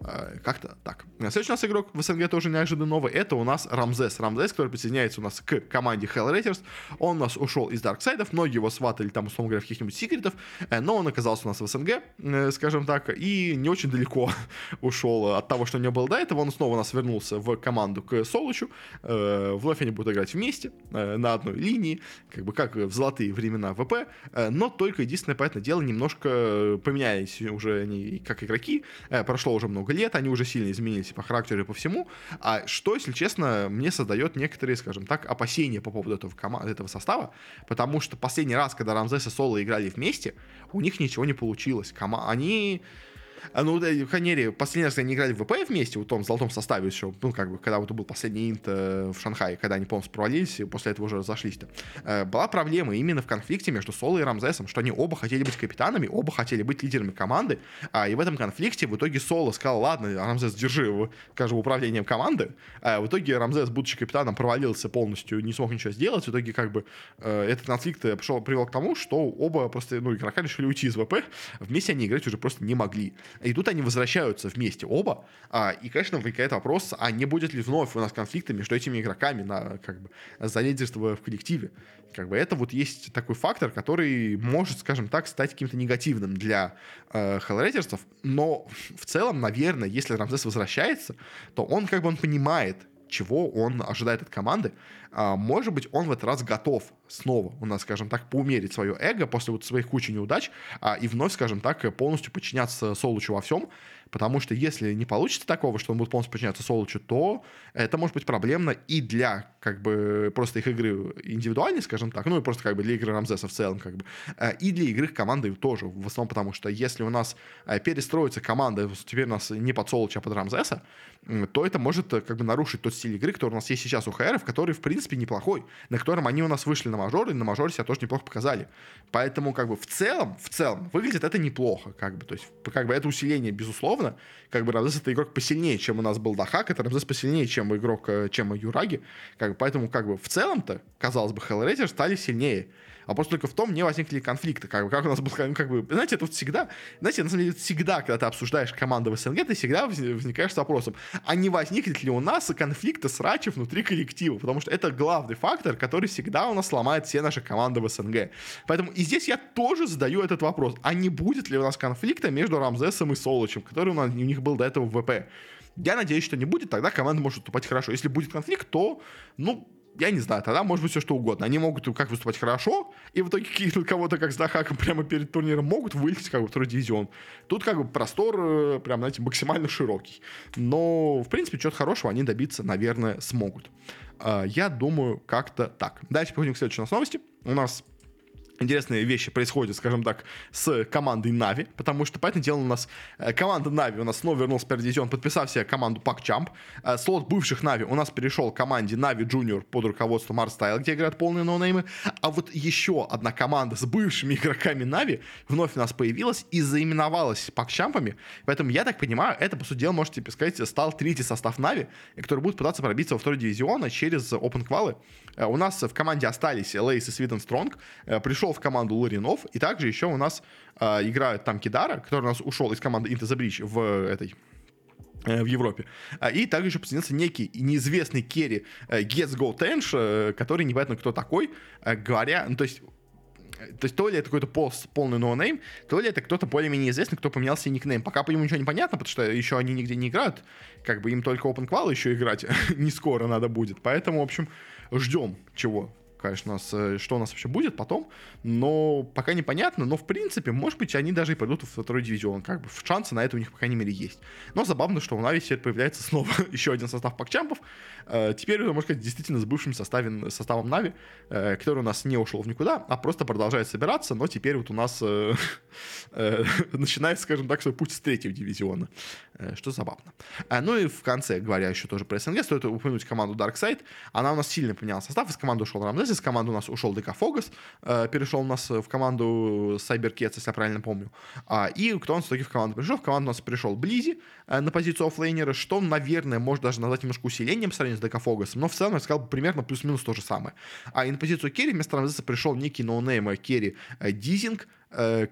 Э, как-то так. Следующий у нас игрок в СНГ тоже неожиданно новый. Это у нас Рамзес. Рамзес, который присоединяется у нас к команде Hellraisers. Он у нас ушел из Дарксайдов. Многие его сватали там, условно говоря, в каких-нибудь секретов. Э, но он оказался у нас в СНГ, э, скажем так. И не очень далеко [LAUGHS] ушел от того, что у него было до этого. Он снова у нас вернулся в команду к Солочу. Вновь они будут играть вместе, на одной линии. Как бы как в золотые времена ВП. Но только единственное, понятное дело, немножко поменялись уже они как игроки. Прошло уже много лет, они уже сильно изменились по характеру и по всему, а что, если честно, мне создает некоторые, скажем так, опасения по поводу этого, кома- этого состава, потому что последний раз, когда Рамзес и Соло играли вместе, у них ничего не получилось. Кома- они а, ну, в Ханере последний раз они играли в ВП вместе, в том золотом составе еще, ну, как бы, когда вот был последний инт э, в Шанхае, когда они полностью провалились, и после этого уже разошлись-то. Э, была проблема именно в конфликте между Соло и Рамзесом, что они оба хотели быть капитанами, оба хотели быть лидерами команды, а, и в этом конфликте в итоге Соло сказал, ладно, Рамзес, держи его, скажем, управлением команды. А в итоге Рамзес, будучи капитаном, провалился полностью, не смог ничего сделать. В итоге, как бы, э, этот конфликт пришел, привел к тому, что оба просто, ну, игрока решили уйти из ВП, вместе они играть уже просто не могли. И тут они возвращаются вместе оба, а, и, конечно, возникает вопрос, а не будет ли вновь у нас конфликта между этими игроками на, как бы, за лидерство в коллективе. Как бы это вот есть такой фактор, который может, скажем так, стать каким-то негативным для э, но в целом, наверное, если Рамзес возвращается, то он как бы он понимает, чего он ожидает от команды. А, может быть, он в этот раз готов снова у нас, скажем так, поумерить свое эго после вот своих кучи неудач а, и вновь, скажем так, полностью подчиняться Солучу во всем, Потому что если не получится такого, что он будет полностью подчиняться Солочу, то это может быть проблемно и для как бы просто их игры индивидуальной, скажем так, ну и просто как бы для игры Рамзеса в целом как бы, э, и для игры команды тоже, в основном потому что если у нас перестроится команда, теперь у нас не под Солоча, а под Рамзеса, то это может э, как бы нарушить тот стиль игры, который у нас есть сейчас у ХРов, который в принципе неплохой, на котором они у нас вышли на мажор, и на мажоре себя тоже неплохо показали. Поэтому как бы в целом, в целом выглядит это неплохо, как бы, то есть как бы это усиление, безусловно, безусловно, как бы Рамзес это игрок посильнее, чем у нас был Дахак, это Рамзес посильнее, чем игрок, э, чем Юраги, как бы, поэтому как бы в целом-то, казалось бы, Hellraiser стали сильнее. А просто только в том не возникли конфликты. Как как у нас был, как бы, знаете, это всегда, знаете, на самом деле, всегда, когда ты обсуждаешь команду в СНГ, ты всегда возникаешь с вопросом, а не возникнет ли у нас конфликты срачи внутри коллектива? Потому что это главный фактор, который всегда у нас сломает все наши команды в СНГ. Поэтому и здесь я тоже задаю этот вопрос, а не будет ли у нас конфликта между Рамзесом и Солочем, который у, нас, у них был до этого в ВП? Я надеюсь, что не будет, тогда команда может выступать хорошо. Если будет конфликт, то, ну, я не знаю, тогда может быть все что угодно. Они могут как выступать хорошо, и в итоге [LAUGHS] кинуть кого-то как с Дахаком прямо перед турниром могут вылететь как бы второй дивизион. Тут как бы простор э, прям, знаете, максимально широкий. Но, в принципе, чего-то хорошего они добиться, наверное, смогут. А, я думаю, как-то так. Дальше переходим к следующей у новости. У нас интересные вещи происходят, скажем так, с командой Нави, потому что, понятное дело, у нас э, команда Нави у нас снова вернулся в первый дивизион, подписав себе команду PuckChamp. Э, слот бывших Нави у нас перешел к команде Нави Junior под руководством Арстайл, где играют полные ноунеймы. А вот еще одна команда с бывшими [LAUGHS] игроками Нави вновь у нас появилась и заименовалась Пакчампами. Поэтому, я так понимаю, это, по сути дела, можете сказать, стал третий состав Нави, который будет пытаться пробиться во второй дивизион через open квалы. Э, у нас в команде остались Лейс и SwedenStrong. Пришел в команду Ларинов, и также еще у нас э, играет там Кидара, который у нас ушел из команды Into the Breach в этой э, в Европе. И также еще подсоединился некий неизвестный carry э, Go Tench, э, который непонятно кто такой, говоря, ну то есть то есть то ли это какой-то пол, полный ноунейм, то ли это кто-то более-менее известный, кто поменял себе никнейм. Пока по нему ничего не понятно, потому что еще они нигде не играют. Как бы им только Open Qual еще играть [LAUGHS] не скоро надо будет. Поэтому, в общем, ждем чего конечно, нас, э, что у нас вообще будет потом, но пока непонятно, но в принципе, может быть, они даже и пойдут в второй дивизион, как бы шансы на это у них, по крайней мере, есть. Но забавно, что у Нави теперь появляется [LAUGHS] снова еще один состав пакчампов, э, теперь, можно сказать, действительно с бывшим составе, составом Нави, э, который у нас не ушел в никуда, а просто продолжает собираться, но теперь вот у нас [LAUGHS] начинает, скажем так, свой путь с третьего дивизиона, что забавно. Ну и в конце, говоря еще тоже про СНГ, стоит упомянуть команду Darkside, она у нас сильно поменяла состав, из команды ушел Рамзес, из команды у нас ушел DkPhobos, э, перешел у нас в команду Cybercats, если я правильно помню. А, и кто нас в итоге в команду пришел? В команду у нас пришел Blizzy э, на позицию оффлейнера, что, наверное, можно даже назвать немножко усилением в сравнении с DkPhobos ом, но в целом я сказал примерно плюс-минус то же самое. А и на позицию carry вместо Рамзеса пришел некий no-name carry э, Дизинг, Э,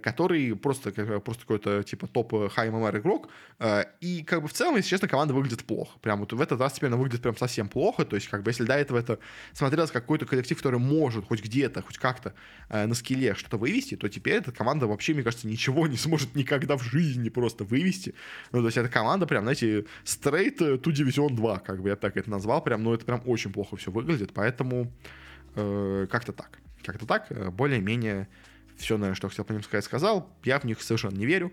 который просто, просто какой-то типа топ хай ММР игрок. Э, и как бы в целом, если честно, команда выглядит плохо. Прям вот в этот раз теперь она выглядит прям совсем плохо. То есть, как бы, если до этого это смотрелось как какой-то коллектив, который может хоть где-то, хоть как-то э, на скилле что-то вывести, то теперь эта команда вообще, мне кажется, ничего не сможет никогда в жизни просто вывести. Ну, то есть, эта команда прям, знаете, straight to Division 2, как бы я так это назвал. Прям, ну, это прям очень плохо все выглядит. Поэтому э, как-то так. Как-то так, более-менее все, наверное, что хотел по ним сказать, сказал. Я в них совершенно не верю.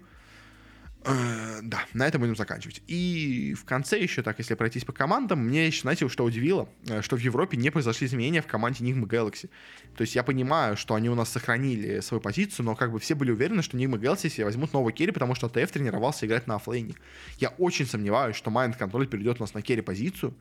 Э, да, на этом будем заканчивать. И в конце еще так, если пройтись по командам, мне еще, знаете, что удивило, э, что в Европе не произошли изменения в команде Nigma Galaxy. То есть я понимаю, что они у нас сохранили свою позицию, но как бы все были уверены, что Nigma Galaxy себе возьмут нового carry, потому что ATF тренировался играть на оффлейне. Я очень сомневаюсь, что Mind Control перейдет у нас на carry позицию,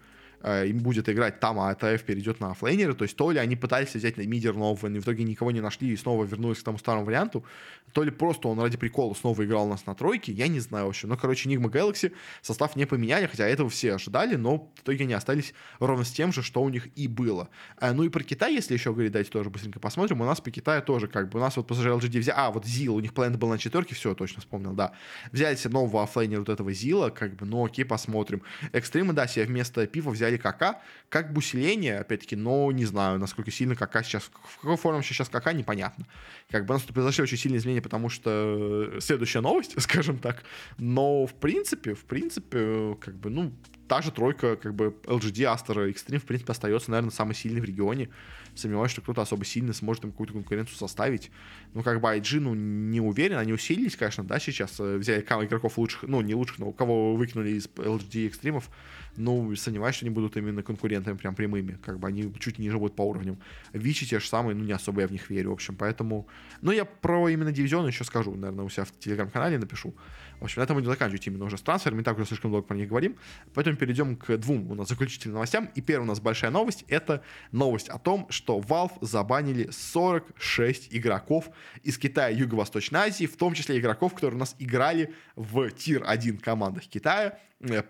э, им будет играть там, а ATF перейдет на оффлейнеры, то есть то ли они пытались взять на мидер нового, и в итоге никого не нашли и снова вернулись к тому старому варианту, то ли просто он ради прикола снова играл у нас на тройке, я не знаю вообще. Но, короче, Nigma Galaxy состав не поменяли, хотя этого все ожидали, но в итоге они остались ровно с тем же, что у них и было. А, ну и про Китай, если еще говорить, давайте тоже быстренько посмотрим. У нас по Китаю тоже как бы, у нас вот PSG.LGD взяли, а, вот Зил, у них план был на четверке, все, точно вспомнил, да. Взяли себе нового оффлейнера вот этого Зила, как бы, ну окей, посмотрим. Экстримы, да, себе вместо пива взяли КК, как бы усиление, опять-таки, но не знаю, насколько сильно КК сейчас, в какой форме сейчас КК, непонятно. Как бы у нас тут произошли очень сильные изменения, потому что следующая новость, [LAUGHS] скажем так, но в принципе, в принципе, как бы, ну, та же тройка, как бы, LGD, Astra, Extreme, в принципе, остается, наверное, самый сильный в регионе. Сомневаюсь, что кто-то особо сильно сможет им какую-то конкуренцию составить. Ну, как бы, IG, ну, не уверен, они усилились, конечно, да, сейчас э, взяли игроков лучших, ну, не лучших, но кого выкинули из LGD экстримов, ну, сомневаюсь, что они будут именно конкурентами прям прямыми, как бы они чуть ниже будут по уровням. Вичи те же самые, ну, не особо я в них верю, в общем, поэтому... Ну, я про именно дивизион еще скажу, наверное, у себя в телеграм-канале напишу. В общем, на этом будем заканчивать именно уже с трансферами, так уже слишком долго про них говорим. Поэтому перейдем к двум у нас заключительным новостям. И первая у нас большая новость — это новость о том, что Valve забанили 46 игроков из Китая Юго-Восточной Азии, в том числе игроков, которые у нас играли в тир-1 командах Китая,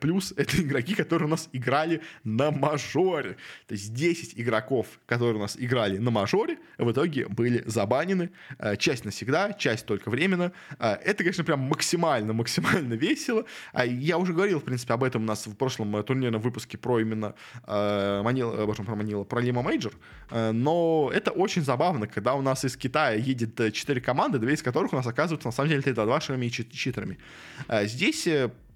плюс это [LAUGHS] игроки, которые у нас играли на мажоре. То есть 10 игроков, которые у нас играли на мажоре, в итоге были забанены. Э, часть навсегда, часть только временно. Э, это, конечно, прям максимально, максимально [LAUGHS] весело. А я уже говорил, в принципе, об этом у нас в прошлом турнирном выпуске про именно Манила, боже, про Манила, про Lima Major. Но это очень забавно, когда у нас из Китая едет 4 команды, две из которых у нас оказываются на самом деле 322 и читерами. Здесь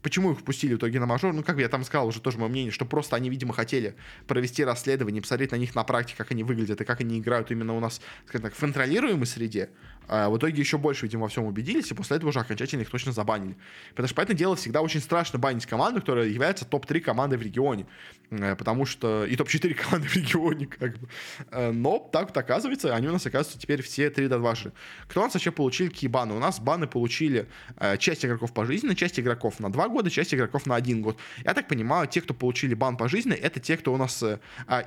Почему их пустили в итоге на мажор? Ну, как бы я там сказал уже тоже мое мнение, что просто они, видимо, хотели провести расследование, посмотреть на них на практике, как они выглядят и как они играют именно у нас, скажем так, в контролируемой среде. А в итоге еще больше, видимо, во всем убедились, и после этого уже окончательно их точно забанили. Потому что, понятное дело, всегда очень страшно банить команду, которая является топ-3 командой в регионе. Э, потому что... И топ-4 [LAUGHS] команды в регионе, как бы. Э, но так вот оказывается, они у нас оказываются теперь все 3 до 2 Кто у нас вообще получили какие баны? У нас баны получили э, часть игроков пожизненно, часть игроков на 2 года, часть игроков на 1 год. Я так понимаю, те, кто получили бан пожизненно, это те, кто у нас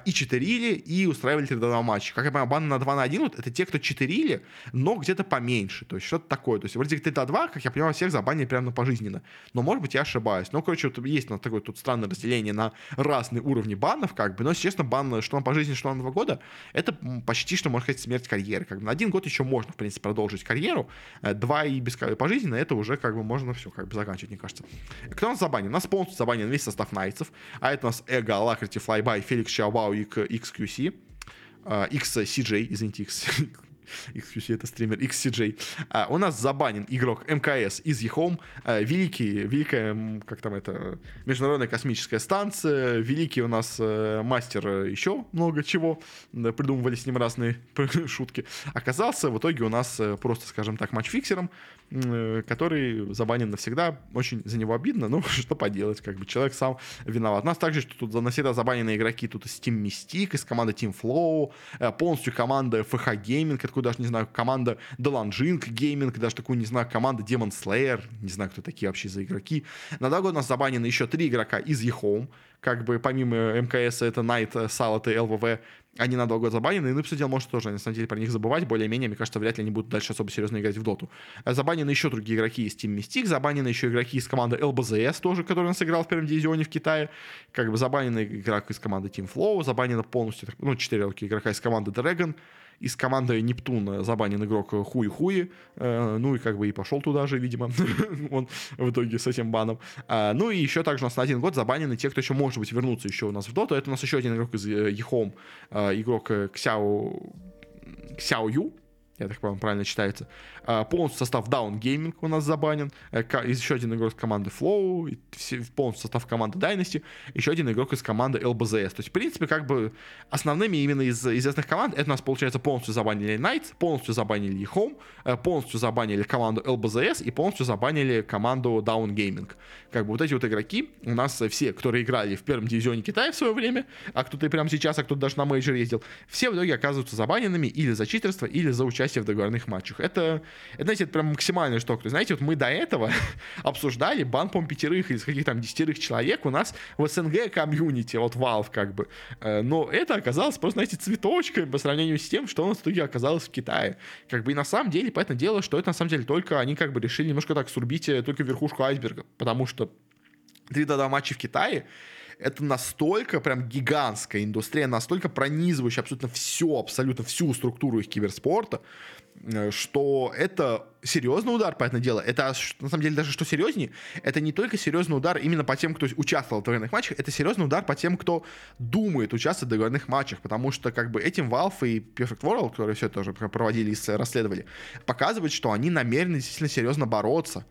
и читерили, и устраивали 3 до 2 матча. Как я понимаю, баны на 2 на 1 вот, это те, кто читерили, но где где-то поменьше, то есть что-то такое. То есть вроде как GTA 2, как я понимаю, всех забанили прямо пожизненно. Но, может быть, я ошибаюсь. Ну, короче, вот есть у нас такое тут странное разделение на разные уровни банов, как бы. Но, честно, бан, что на пожизненно, что на два года, это почти что, можно сказать, смерть карьеры. Как бы на один год еще можно, в принципе, продолжить карьеру. Э, два и без пожизненно, это уже как бы можно все как бы заканчивать, мне кажется. Кто у нас забанен? Нас полностью забанен весь состав Найтсов. А это у нас Эго, Алакрити, Флайбай, Феликс Чаобао и XQC. XCJ, извините, X, [LAUGHS] XQC это стример, XCJ. А, у нас забанен игрок МКС из Ехом, а, великий, великая, как там это, международная космическая станция, великий у нас а, мастер э, еще много чего, придумывали с ним разные [LAUGHS] шутки. Оказался в итоге у нас э, просто, скажем так, матчфиксером, который забанен навсегда. Очень за него обидно, но [LAUGHS] что поделать, как бы человек сам виноват. У нас также что тут навсегда забанены игроки тут из Team Mystic, из команды Team Flow, полностью команда FH Gaming, такую даже, не знаю, команда Delanjing Gaming, даже такую, не знаю, команда Demon Slayer, не знаю, кто такие вообще за игроки. На два года у нас забанены еще три игрока из eHome, как бы помимо МКС это Night, Салат и ЛВВ, они на два года забанены, и, ну, кстати, может тоже, на самом деле, про них забывать, более-менее, мне кажется, вряд ли они будут дальше особо серьезно играть в доту. Забанены еще другие игроки из Team Mystic, забанены еще игроки из команды LBZS тоже, который у нас играл в первом дивизионе в Китае, как бы забанены игрок из команды Team Flow, забанено полностью, ну, четыре игрока из команды Dragon, из команды Нептун забанен игрок Хуи-Хуи, э, ну и как бы и пошел туда же, видимо, [LAUGHS] он в итоге с этим баном. А, ну и еще также у нас на один год забанены те, кто еще может быть вернуться еще у нас в доту. Это у нас еще один игрок из Ехом, э, игрок Ксяо Ксяо Ю, я так понимаю, правильно читается. А, полностью состав Down Gaming у нас забанен. Э, еще один игрок из команды Flow, полностью состав команды Dynasty, еще один игрок из команды LBZS. То есть, в принципе, как бы основными именно из известных команд, это у нас, получается, полностью забанили Knights, полностью забанили Home, э, полностью забанили команду LBZS и полностью забанили команду Dawn Gaming. Как бы вот эти вот игроки у нас все, которые играли в первом дивизионе Китая в свое время, а кто-то и прямо сейчас, а кто-то даже на мейджор ездил, все в итоге оказываются забаненными или за читерство, или за участие участие в договорных матчах. Это, это знаете, это прям максимальный штука. То есть, знаете, вот мы до этого [LAUGHS] обсуждали бан, по пятерых из каких там десятерых человек у нас в СНГ комьюнити, вот Valve как бы. Э, но это оказалось просто, знаете, цветочками по сравнению с тем, что у нас в итоге оказалось в Китае. Как бы и на самом деле, поэтому дело, что это на самом деле только они как бы решили немножко так сурбить э, только верхушку айсберга, потому что три до матча в Китае. Это настолько прям гигантская индустрия, настолько пронизывающая абсолютно все, абсолютно всю структуру их киберспорта, э, что это серьезный удар, понятное дело. Это, на самом деле, даже что серьезнее, это не только серьезный удар именно по тем, кто участвовал в договорных матчах, это серьезный удар по тем, кто думает участвовать в договорных матчах, потому что как бы этим Valve и Perfect World, которые все это тоже проводили и расследовали, показывают, что они намерены действительно серьезно бороться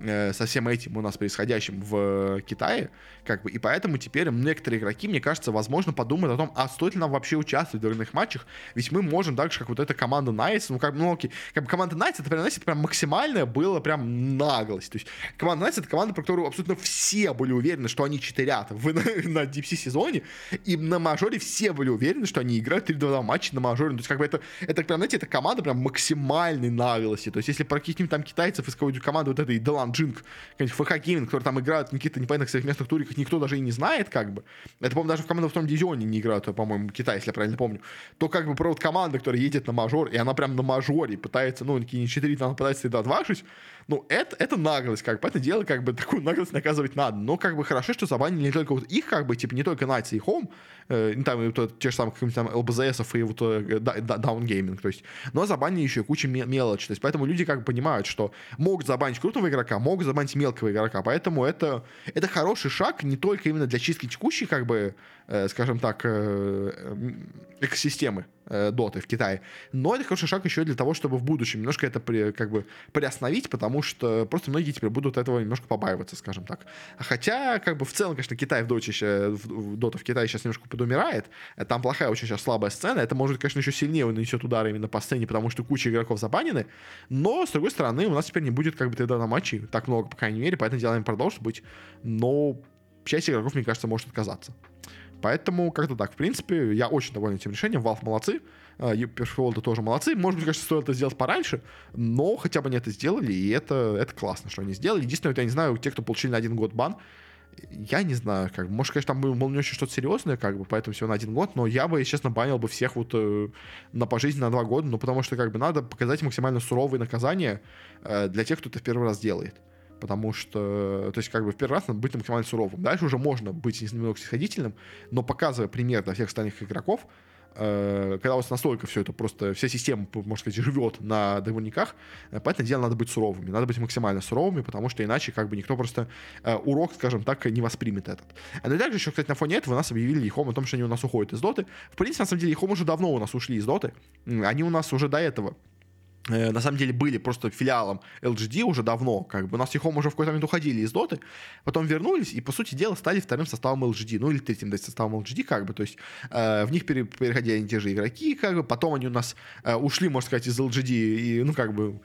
со всем этим у нас происходящим в Китае, как бы, и поэтому теперь некоторые игроки, мне кажется, возможно, подумают о том, а стоит ли нам вообще участвовать в договорных матчах, ведь мы можем так же, как вот эта команда Nice, ну, как, ну, окей, как бы команда Nice, это, прям, знаете, это прям максимальная была прям наглость, то есть команда Nice это команда, про которую абсолютно все были уверены, что они читерят в, [LAUGHS] на, на DPC сезоне, и на мажоре все были уверены, что они играют 3-2 матча на мажоре, то есть как бы это, это прям, знаете, это команда прям максимальной наглости, то есть если про каких-нибудь там китайцев из какой-то команды вот этой Делан Джинг, какой-нибудь ФХ Гейминг, которые там играют в каких-то непонятных своих местных туриках, никто даже и не знает, как бы. Это, по-моему, даже в команду в том дивизионе не играют, по-моему, Китай, если я правильно помню. То как бы про вот команда, которая едет на мажор, и она прям на мажоре пытается, ну, не 4 она пытается да, 2 ну, это, это наглость, как бы, это дело, как бы, такую наглость наказывать надо. Но, как бы, хорошо, что забанили не только вот их, как бы, типа, не только Nights и Home, э, там, и вот, те же самые, какие-нибудь там ЛБЗСов и вот э, то есть, но забанили еще и кучу мелочи, то есть, поэтому люди, как бы, понимают, что могут забанить крупного игрока, могут забанить мелкого игрока, поэтому это, это хороший шаг не только именно для чистки текущей, как бы, скажем так, э, экосистемы э, доты в Китае, но это хороший шаг еще для того, чтобы в будущем немножко это при, как бы приостановить, потому что просто многие теперь будут этого немножко побаиваться, скажем так. Хотя, как бы в целом, конечно, Китай в доте, в, дота в Китае сейчас немножко подумирает, там плохая очень сейчас слабая сцена, это может, конечно, еще сильнее нанесет удары именно по сцене, потому что куча игроков забанены, но, с другой стороны, у нас теперь не будет как бы тогда на матче. Так много, по крайней мере, поэтому делаем продолжит быть, но часть игроков, мне кажется, может отказаться. Поэтому как-то так. В принципе, я очень доволен этим решением. Valve молодцы. Perfect тоже молодцы. Может быть, конечно, стоило это сделать пораньше, но хотя бы они это сделали, и это, это классно, что они сделали. Единственное, я не знаю, те, кто получили на один год бан, я не знаю, как может, конечно, там было не очень что-то серьезное, как бы, поэтому всего на один год, но я бы, честно, банил бы всех вот э, на пожизненно на два года, ну, потому что, как бы, надо показать максимально суровые наказания э, для тех, кто это в первый раз делает потому что, то есть, как бы в первый раз надо быть максимально суровым. Дальше уже можно быть немного снисходительным, но показывая пример для всех остальных игроков, э, когда у вас настолько все это просто, вся система, можно сказать, живет на договорниках, э, поэтому дело надо быть суровыми, надо быть максимально суровыми, потому что иначе как бы никто просто э, урок, скажем так, не воспримет этот. А ну и также еще, кстати, на фоне этого у нас объявили Ехом о том, что они у нас уходят из доты. В принципе, на самом деле, Ехом уже давно у нас ушли из доты. Они у нас уже до этого на самом деле были просто филиалом LGD уже давно, как бы. У нас EHOME уже в какой-то момент уходили из доты, потом вернулись и, по сути дела, стали вторым составом LGD, ну или третьим да, составом LGD, как бы, то есть э, в них переходили они те же игроки, как бы, потом они у нас э, ушли, можно сказать, из LGD и, ну, как бы,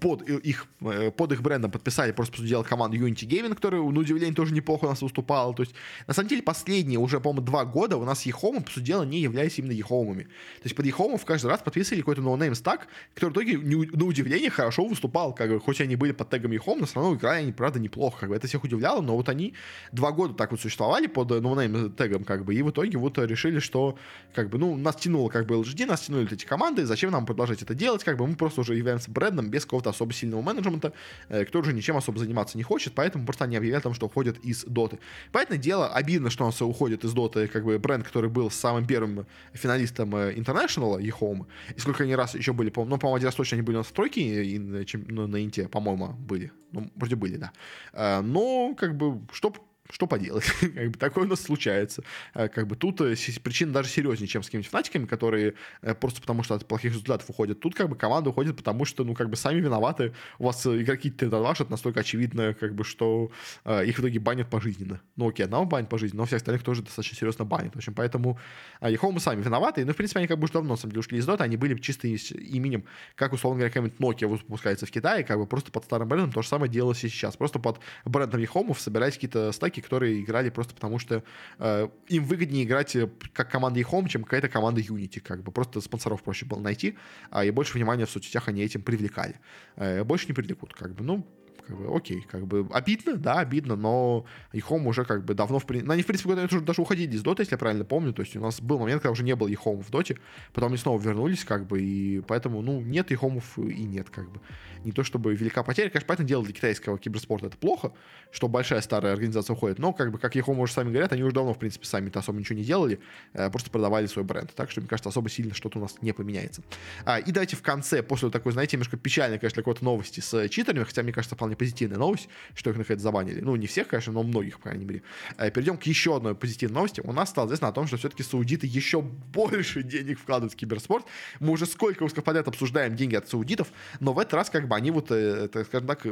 под их, э, под их брендом подписали просто, по сути дела, команду Unity Gaming, которая, на удивление, тоже неплохо у нас выступала, то есть, на самом деле, последние уже, по-моему, два года у нас EHOME ы, по сути дела, не являются именно EHOME ами, то есть под EHOME ов каждый раз подписывали какой-то no-name stack, который в итоге не, на удивление хорошо выступал, как бы, хоть они были под тегом EHOME, но все равно играли они, правда, неплохо, как бы, это всех удивляло, но вот они два года так вот существовали под no-name тегом, как бы, и в итоге вот решили, что, как бы, ну, нас тянуло, как бы, LGD, нас тянули эти команды, зачем нам продолжать это делать, как бы, мы просто уже являемся брендом без какого-то особо сильного менеджмента, э, кто уже ничем особо заниматься не хочет, поэтому просто они объявляют о том, что уходят из доты. Поэтому дело, обидно, что у нас уходит из доты, как бы, бренд, который был самым первым финалистом э, International, e-home, и сколько они раз еще были, по ну, по-моему, один раз точно они были на стройке, и на, ну, на Инте, по-моему, были. Ну, вроде были, да. Э, но, как бы, что что поделать, [LAUGHS] как бы такое у нас случается. Э, как бы тут э, причина даже серьезнее, чем с какими-нибудь фанатиками, которые э, просто потому что от плохих результатов уходят. Тут как бы команда уходит, потому что, ну, как бы сами виноваты. У вас игроки тедалашат настолько очевидно, как бы, что их в итоге банят пожизненно. Ну, окей, одного банят пожизненно, но всех остальных тоже достаточно серьезно банят. В общем, поэтому э, мы сами виноваты. Ну, в принципе, они как бы уже давно, на самом деле, ушли из дота, они были чисто именем, как, условно говоря, какая-нибудь Nokia выпускается в Китае, как бы просто под старым брендом то же самое делалось и сейчас. Просто под брендом Ехомов собирать какие-то стаки, которые играли просто потому, что э, им выгоднее играть э, как команда eHome, чем какая-то команда Unity, как бы просто спонсоров проще было найти, а и больше внимания в соцсетях они этим привлекали. Э, больше не привлекут, как бы, ну, как бы, окей, как бы, обидно, да, обидно, но Ехом уже как бы давно, в принципе, ну, они, в принципе, уже даже уходили из Доты, если я правильно помню, то есть у нас был момент, когда уже не было Ехома в Доте, потом они снова вернулись, как бы, и поэтому, ну, нет Ехомов и нет, как бы. Не то чтобы велика потеря, конечно, понятное дело, для китайского киберспорта это плохо, что большая старая организация уходит, но, как бы, как Ехом уже сами говорят, они уже давно, в принципе, сами-то особо ничего не делали, э, просто продавали свой бренд, так что, мне кажется, особо сильно что-то у нас не поменяется. А, и давайте в конце, после такой, знаете, немножко печальной, конечно, какой-то новости с читерами, хотя, мне кажется, вполне позитивная новость, что их наконец забанили. Ну, не всех, конечно, но многих, по крайней мере. Э, перейдем к еще одной позитивной новости. У нас стало известно о том, что все-таки саудиты еще больше денег вкладывают в киберспорт. Мы уже сколько выпусков подряд обсуждаем деньги от саудитов, но в этот раз как бы они вот, э, так скажем так,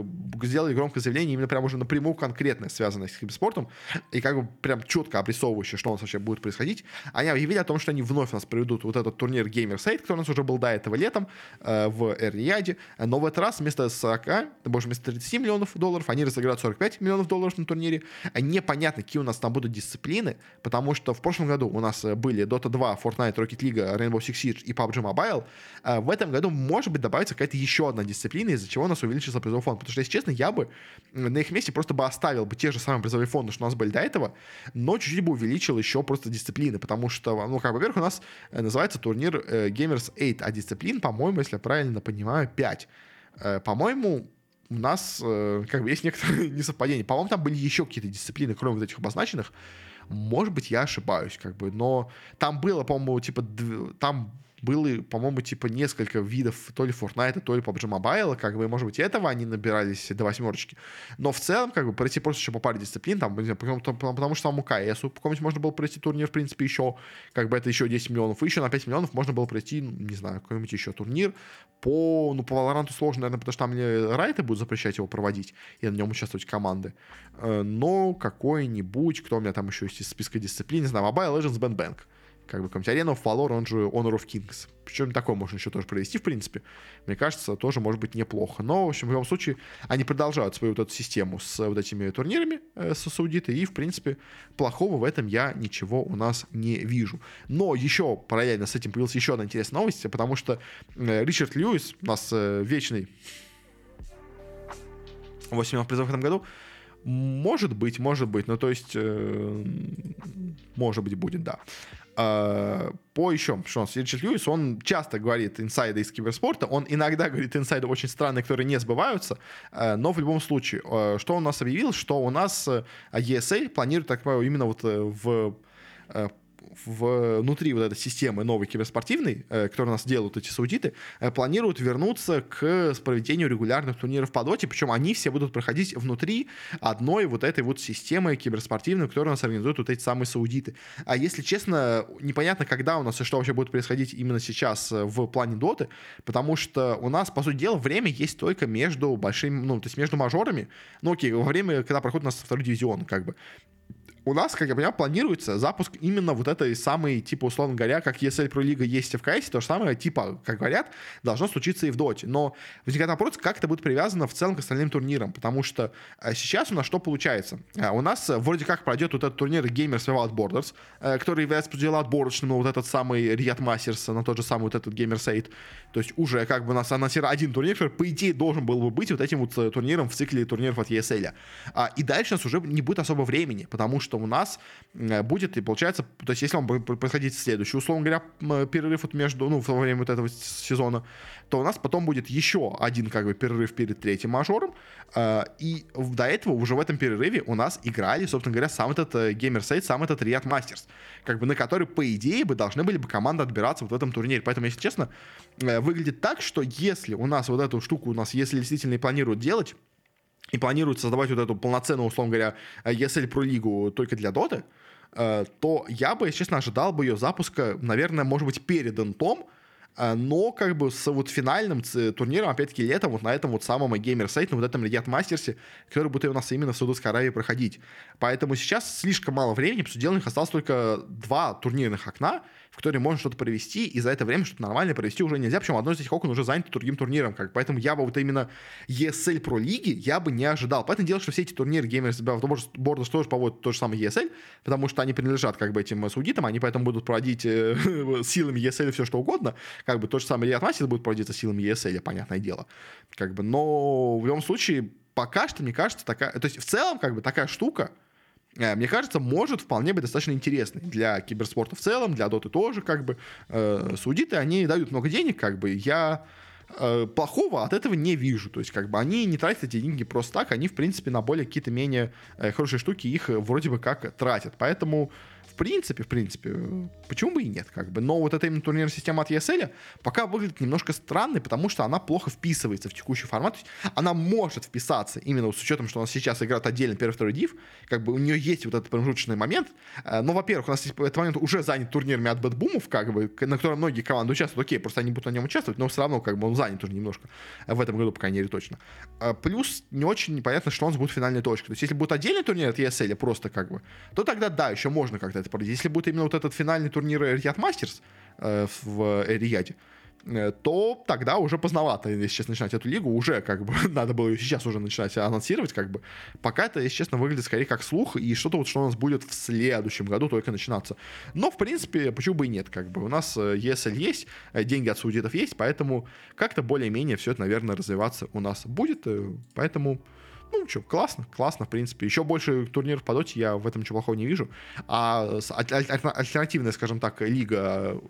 сделали громкое заявление именно прям уже напрямую конкретное, связанное с киберспортом, и как бы прям четко обрисовывающее, что у нас вообще будет происходить. Они объявили о том, что они вновь у нас проведут вот этот турнир Gamer Site, который у нас уже был до этого летом э, в Эр-Рияде, но в этот раз вместо 40, боже, вместо 30 миллионов долларов они разыграют 45 миллионов долларов на турнире. Непонятно, какие у нас там будут дисциплины, потому что в прошлом году у нас были Dota 2, Fortnite, Rocket League, Rainbow Six Siege и PUBG Mobile. А в этом году, может быть, добавится какая-то еще одна дисциплина, из-за чего у нас увеличится призовой фонд. Потому что, если честно, я бы на их месте просто бы оставил бы те же самые призовые фонды, что у нас были до этого, но чуть-чуть бы увеличил еще просто дисциплины, потому что, ну, как, во-первых, у нас э, называется турнир э, Gamers 8, а дисциплин, по-моему, если я правильно понимаю, 5. Э, по-моему, у нас э, как бы есть некоторые [LAUGHS] несовпадения. По-моему, там были еще какие-то дисциплины, кроме вот этих обозначенных. Может быть, я ошибаюсь, как бы, но там было, по-моему, типа, там было, по-моему, типа несколько видов то ли Fortnite, то ли PUBG Mobile, как бы, может быть, этого они набирались до восьмерочки. Но в целом, как бы, пройти просто еще по паре дисциплин, там, потому, потому что там у КС, у каком-нибудь можно было пройти турнир, в принципе, еще, как бы, это еще 10 миллионов, и еще на 5 миллионов можно было пройти, ну, не знаю, какой-нибудь еще турнир. По, ну, по Valorant сложно, наверное, потому что там мне райты будут запрещать его проводить и на нем участвовать команды. Э, но какой-нибудь, кто у меня там еще есть из списка дисциплин, не знаю, Mobile Legends Band Bank как бы какая-нибудь арена of Valor, он же Honor of Kings. Причем такое можно еще тоже провести, в принципе. Мне кажется, тоже может быть неплохо. Но, в общем, в любом случае, они продолжают свою вот эту систему с вот этими турнирами э, со Саудитой, и, в принципе, плохого в этом я ничего у нас не вижу. Но еще параллельно с этим появилась еще одна интересная новость, потому что э, Ричард Льюис, у нас э, вечный 8 призов в этом году, может быть, может быть, ну то есть, э, может быть, будет, да. Э, по еще, что у нас Ричард Льюис, он часто говорит инсайды из киберспорта, он иногда говорит инсайды очень странные, которые не сбываются, э, но в любом случае, что он нас объявил, что у нас э, ESA планирует, так понимаю, именно вот э, в э, внутри вот этой системы новой киберспортивной, э, которую у нас делают эти саудиты, э, планируют вернуться к проведению регулярных турниров по доте, причем они все будут проходить внутри одной вот этой вот системы киберспортивной, которую у нас организуют вот эти самые саудиты. А если честно, непонятно, когда у нас и что вообще будет происходить именно сейчас э, в плане доты, потому что у нас, по сути дела, время есть только между большими, ну, то есть между мажорами, ну, окей, во время, когда проходит у нас второй дивизион, как бы у нас, как я понимаю, планируется запуск именно вот этой самой, типа, условно говоря, как ESL Pro Лига есть в КС, то же самое, типа, как говорят, должно случиться и в Доте. Но возникает вопрос, как это будет привязано в целом к остальным турнирам, потому что э, сейчас у нас что получается? Э, у нас э, вроде как пройдет вот этот турнир Gamers Without Borders, который является отборочным, вот этот самый Riyad Masters, на тот же самый вот этот Gamers 8. То есть уже как бы нас анонсирован один турнир, который, по идее, должен был бы быть вот этим вот турниром в цикле турниров от ESL. А, и дальше у нас уже не будет особо времени, потому что у нас э, будет, и получается, то есть если он будет происходить следующий, условно говоря, перерыв вот между, ну, во время вот этого сезона, то у нас потом будет еще один, как бы, перерыв перед третьим мажором, э, и до этого уже в этом перерыве у нас играли, собственно говоря, сам этот геймер-сайт, сам этот Riyad Masters, как бы на который, по идее, бы должны были бы команды отбираться вот в этом турнире. Поэтому, если честно, э, выглядит так, что если у нас вот эту штуку, у нас, если действительно и планируют делать, и планируют создавать вот эту полноценную, условно говоря, ESL Pro лигу только для Доты, э, то я бы, если честно, ожидал бы ее запуска, наверное, может быть, перед Интом, э, но как бы с вот финальным турниром, опять-таки, летом, вот на этом вот самом геймер-сайте, вот этом Региат Мастерсе, который будет у нас именно в Саудовской Аравии проходить. Поэтому сейчас слишком мало времени, потому что осталось только два турнирных окна, в которой можно что-то провести, и за это время что-то нормально провести уже нельзя, причем одно из этих окон уже занято другим турниром, как, поэтому я бы вот именно ESL Pro лиги я бы не ожидал. Поэтому дело, что все эти турниры Gamers Borders тоже поводят то же самое ESL, потому что они принадлежат как бы этим саудитам, они поэтому будут проводить э, [LAUGHS] силами ESL все что угодно, как бы то же самое Riyad Masters будет проводиться силами ESL, понятное дело. Как бы, но в любом случае, пока что, мне кажется, такая... То есть в целом, как бы, такая штука, мне кажется, может вполне быть достаточно интересной для киберспорта в целом, для доты тоже, как бы. Э, судиты, они дают много денег, как бы. Я э, плохого от этого не вижу. То есть, как бы, они не тратят эти деньги просто так, они, в принципе, на более какие-то менее э, хорошие штуки их вроде бы как тратят. Поэтому принципе, в принципе, почему бы и нет, как бы. Но вот эта именно турнирная система от ESL пока выглядит немножко странной, потому что она плохо вписывается в текущий формат. То есть она может вписаться именно с учетом, что у нас сейчас играет отдельно первый второй див, как бы у нее есть вот этот промежуточный момент. Э, но, во-первых, у нас этот момент уже занят турнирами от BetBoom ов, как бы, на котором многие команды участвуют. Окей, просто они будут на нем участвовать, но все равно как бы он занят уже немножко. В этом году, по крайней мере, точно. Э, плюс не очень непонятно, что у нас будет финальной точкой. То есть если будет отдельный турнир от ESL, просто как бы, то тогда да, еще можно как-то это проводить. Если будет именно вот этот финальный турнир Riyadh Masters э, в Риаде, э, то тогда уже поздновато, если честно, начинать эту лигу. Уже как бы [LAUGHS] надо было сейчас уже начинать анонсировать, как бы. Пока это, если честно, выглядит скорее как слух и что-то вот, что у нас будет в следующем году только начинаться. Но, в принципе, почему бы и нет, как бы. У нас ESL э, есть, э, деньги от судитов есть, поэтому как-то более-менее все это, наверное, развиваться у нас будет. Поэтому ну, что, классно, классно, в принципе. Еще больше турниров по доте я в этом ничего плохого не вижу. А альтернативная, скажем так, лига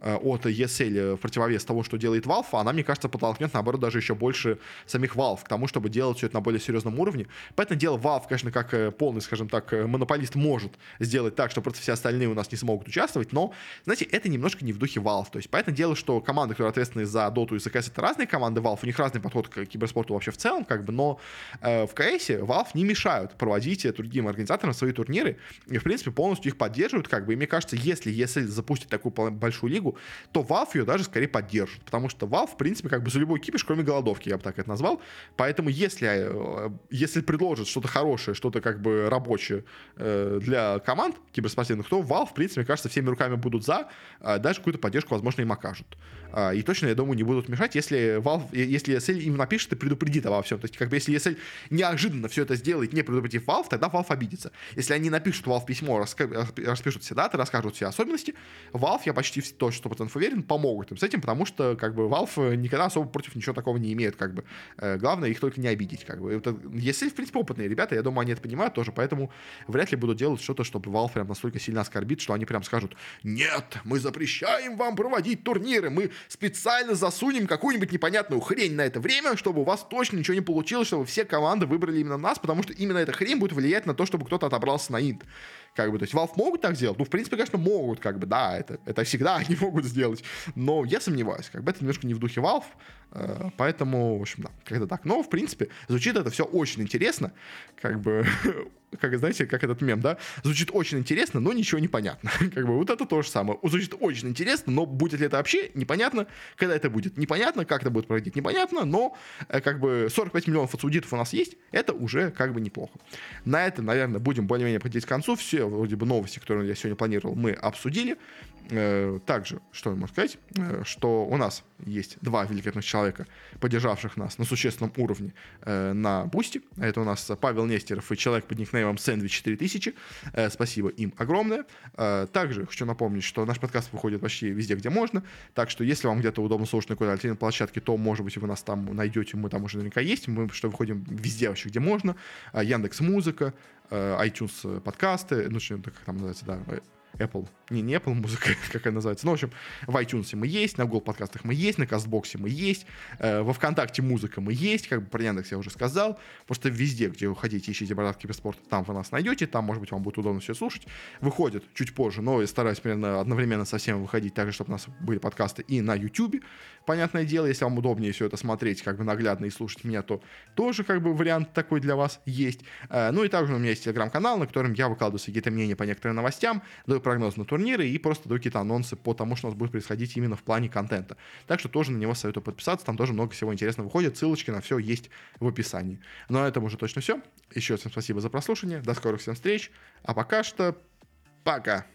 от ESL в противовес того, что делает Valve, она, мне кажется, подтолкнет, наоборот, даже еще больше самих Valve к тому, чтобы делать все это на более серьезном уровне. Поэтому дело Valve, конечно, как э, полный, скажем так, э, монополист может сделать так, что просто все остальные у нас не смогут участвовать, но, знаете, это немножко не в духе Valve. То есть, поэтому дело, что команды, которые ответственны за Dota и за CS, это разные команды Valve, у них разный подход к киберспорту вообще в целом, как бы, но э, в CS Valve не мешают проводить другим организаторам свои турниры и, в принципе, полностью их поддерживают, как бы, и мне кажется, если ESL запустит такую большую лигу, то Valve ее даже скорее поддержит, потому что Valve, в принципе, как бы за любой кипиш, кроме голодовки, я бы так это назвал, поэтому если, э, если предложат что-то хорошее, что-то как бы рабочее э, для команд киберспортивных, то Valve, в принципе, кажется, всеми руками будут за, а даже какую-то поддержку, возможно, им окажут. А, и точно, я думаю, не будут мешать, если Valve, если ESL им напишет и предупредит обо всем. То есть, как бы, если ESL неожиданно все это сделает, не предупредив Valve, тогда Valve обидится. Если они напишут Valve письмо, распишут все даты, расскажут все особенности, Valve, я почти то, что 100% уверен, помогут им с этим, потому что, как бы, Valve никогда особо против ничего такого не имеет, как бы. Э, главное их только не обидеть, как бы. Это, если, в принципе, опытные ребята, я думаю, они это понимают тоже, поэтому вряд ли будут делать что-то, чтобы Valve прям настолько сильно оскорбит, что они прям скажут, нет, мы запрещаем вам проводить турниры, мы специально засунем какую-нибудь непонятную хрень на это время, чтобы у вас точно ничего не получилось, чтобы все команды выбрали именно нас, потому что именно эта хрень будет влиять на то, чтобы кто-то отобрался на инт. Как бы, то есть Valve могут так сделать? Ну, в принципе, конечно, могут, как бы, да, это, это всегда [LAUGHS] они могут сделать. Но я сомневаюсь, как бы это немножко не в духе Valve, э, поэтому, в общем, да, как-то так. Но, в принципе, звучит это все очень интересно, как бы [LAUGHS] как, знаете, как этот мем, да, звучит очень интересно, но ничего не понятно. [LAUGHS] как бы вот это то же самое. Звучит очень интересно, но будет ли это вообще, непонятно. Когда это будет, непонятно. Как это будет проходить, непонятно. Но э, как бы 45 миллионов аудитов у нас есть, это уже как бы неплохо. На этом, наверное, будем более-менее подходить к концу. Все вроде бы новости, которые я сегодня планировал, мы обсудили. Э, также, что я могу сказать, э, что у нас есть два великолепных человека, поддержавших нас на существенном уровне э, на Boosty. Это у нас Павел Нестеров и человек под никнеймом Sandwich 4000. Спасибо им огромное. Также хочу напомнить, что наш подкаст выходит почти везде, где можно. Так что, если вам где-то удобно слушать на какой-то альтернативной площадке, то, может быть, вы нас там найдете, мы там уже наверняка есть. Мы что выходим везде вообще, где можно. Яндекс Музыка, iTunes подкасты, ну, что как там называется, да, Apple, не, не Apple музыка, [LAUGHS] как она называется, ну, в общем, в iTunes мы есть, на Google подкастах мы есть, на Кастбоксе мы есть, э, во ВКонтакте музыка мы есть, как бы про Яндекс я уже сказал, просто везде, где вы хотите, ищите Борат Киберспорт, там вы нас найдете, там, может быть, вам будет удобно все слушать. Выходит чуть позже, но я стараюсь примерно одновременно со всеми выходить, так же, чтобы у нас были подкасты и на YouTube, понятное дело, если вам удобнее все это смотреть, как бы наглядно и слушать меня, то тоже, как бы, вариант такой для вас есть. Э, ну, и также у меня есть телеграм-канал, на котором я выкладываю какие-то мнения по некоторым новостям, даю прогноз на турниры и просто даю какие-то анонсы по тому, что у нас будет происходить именно в плане контента. Так что тоже на него советую подписаться, там тоже много всего интересного выходит, ссылочки на все есть в описании. Ну, а на этом уже точно все. Еще всем спасибо за прослушивание, до скорых всем встреч, а пока что пока.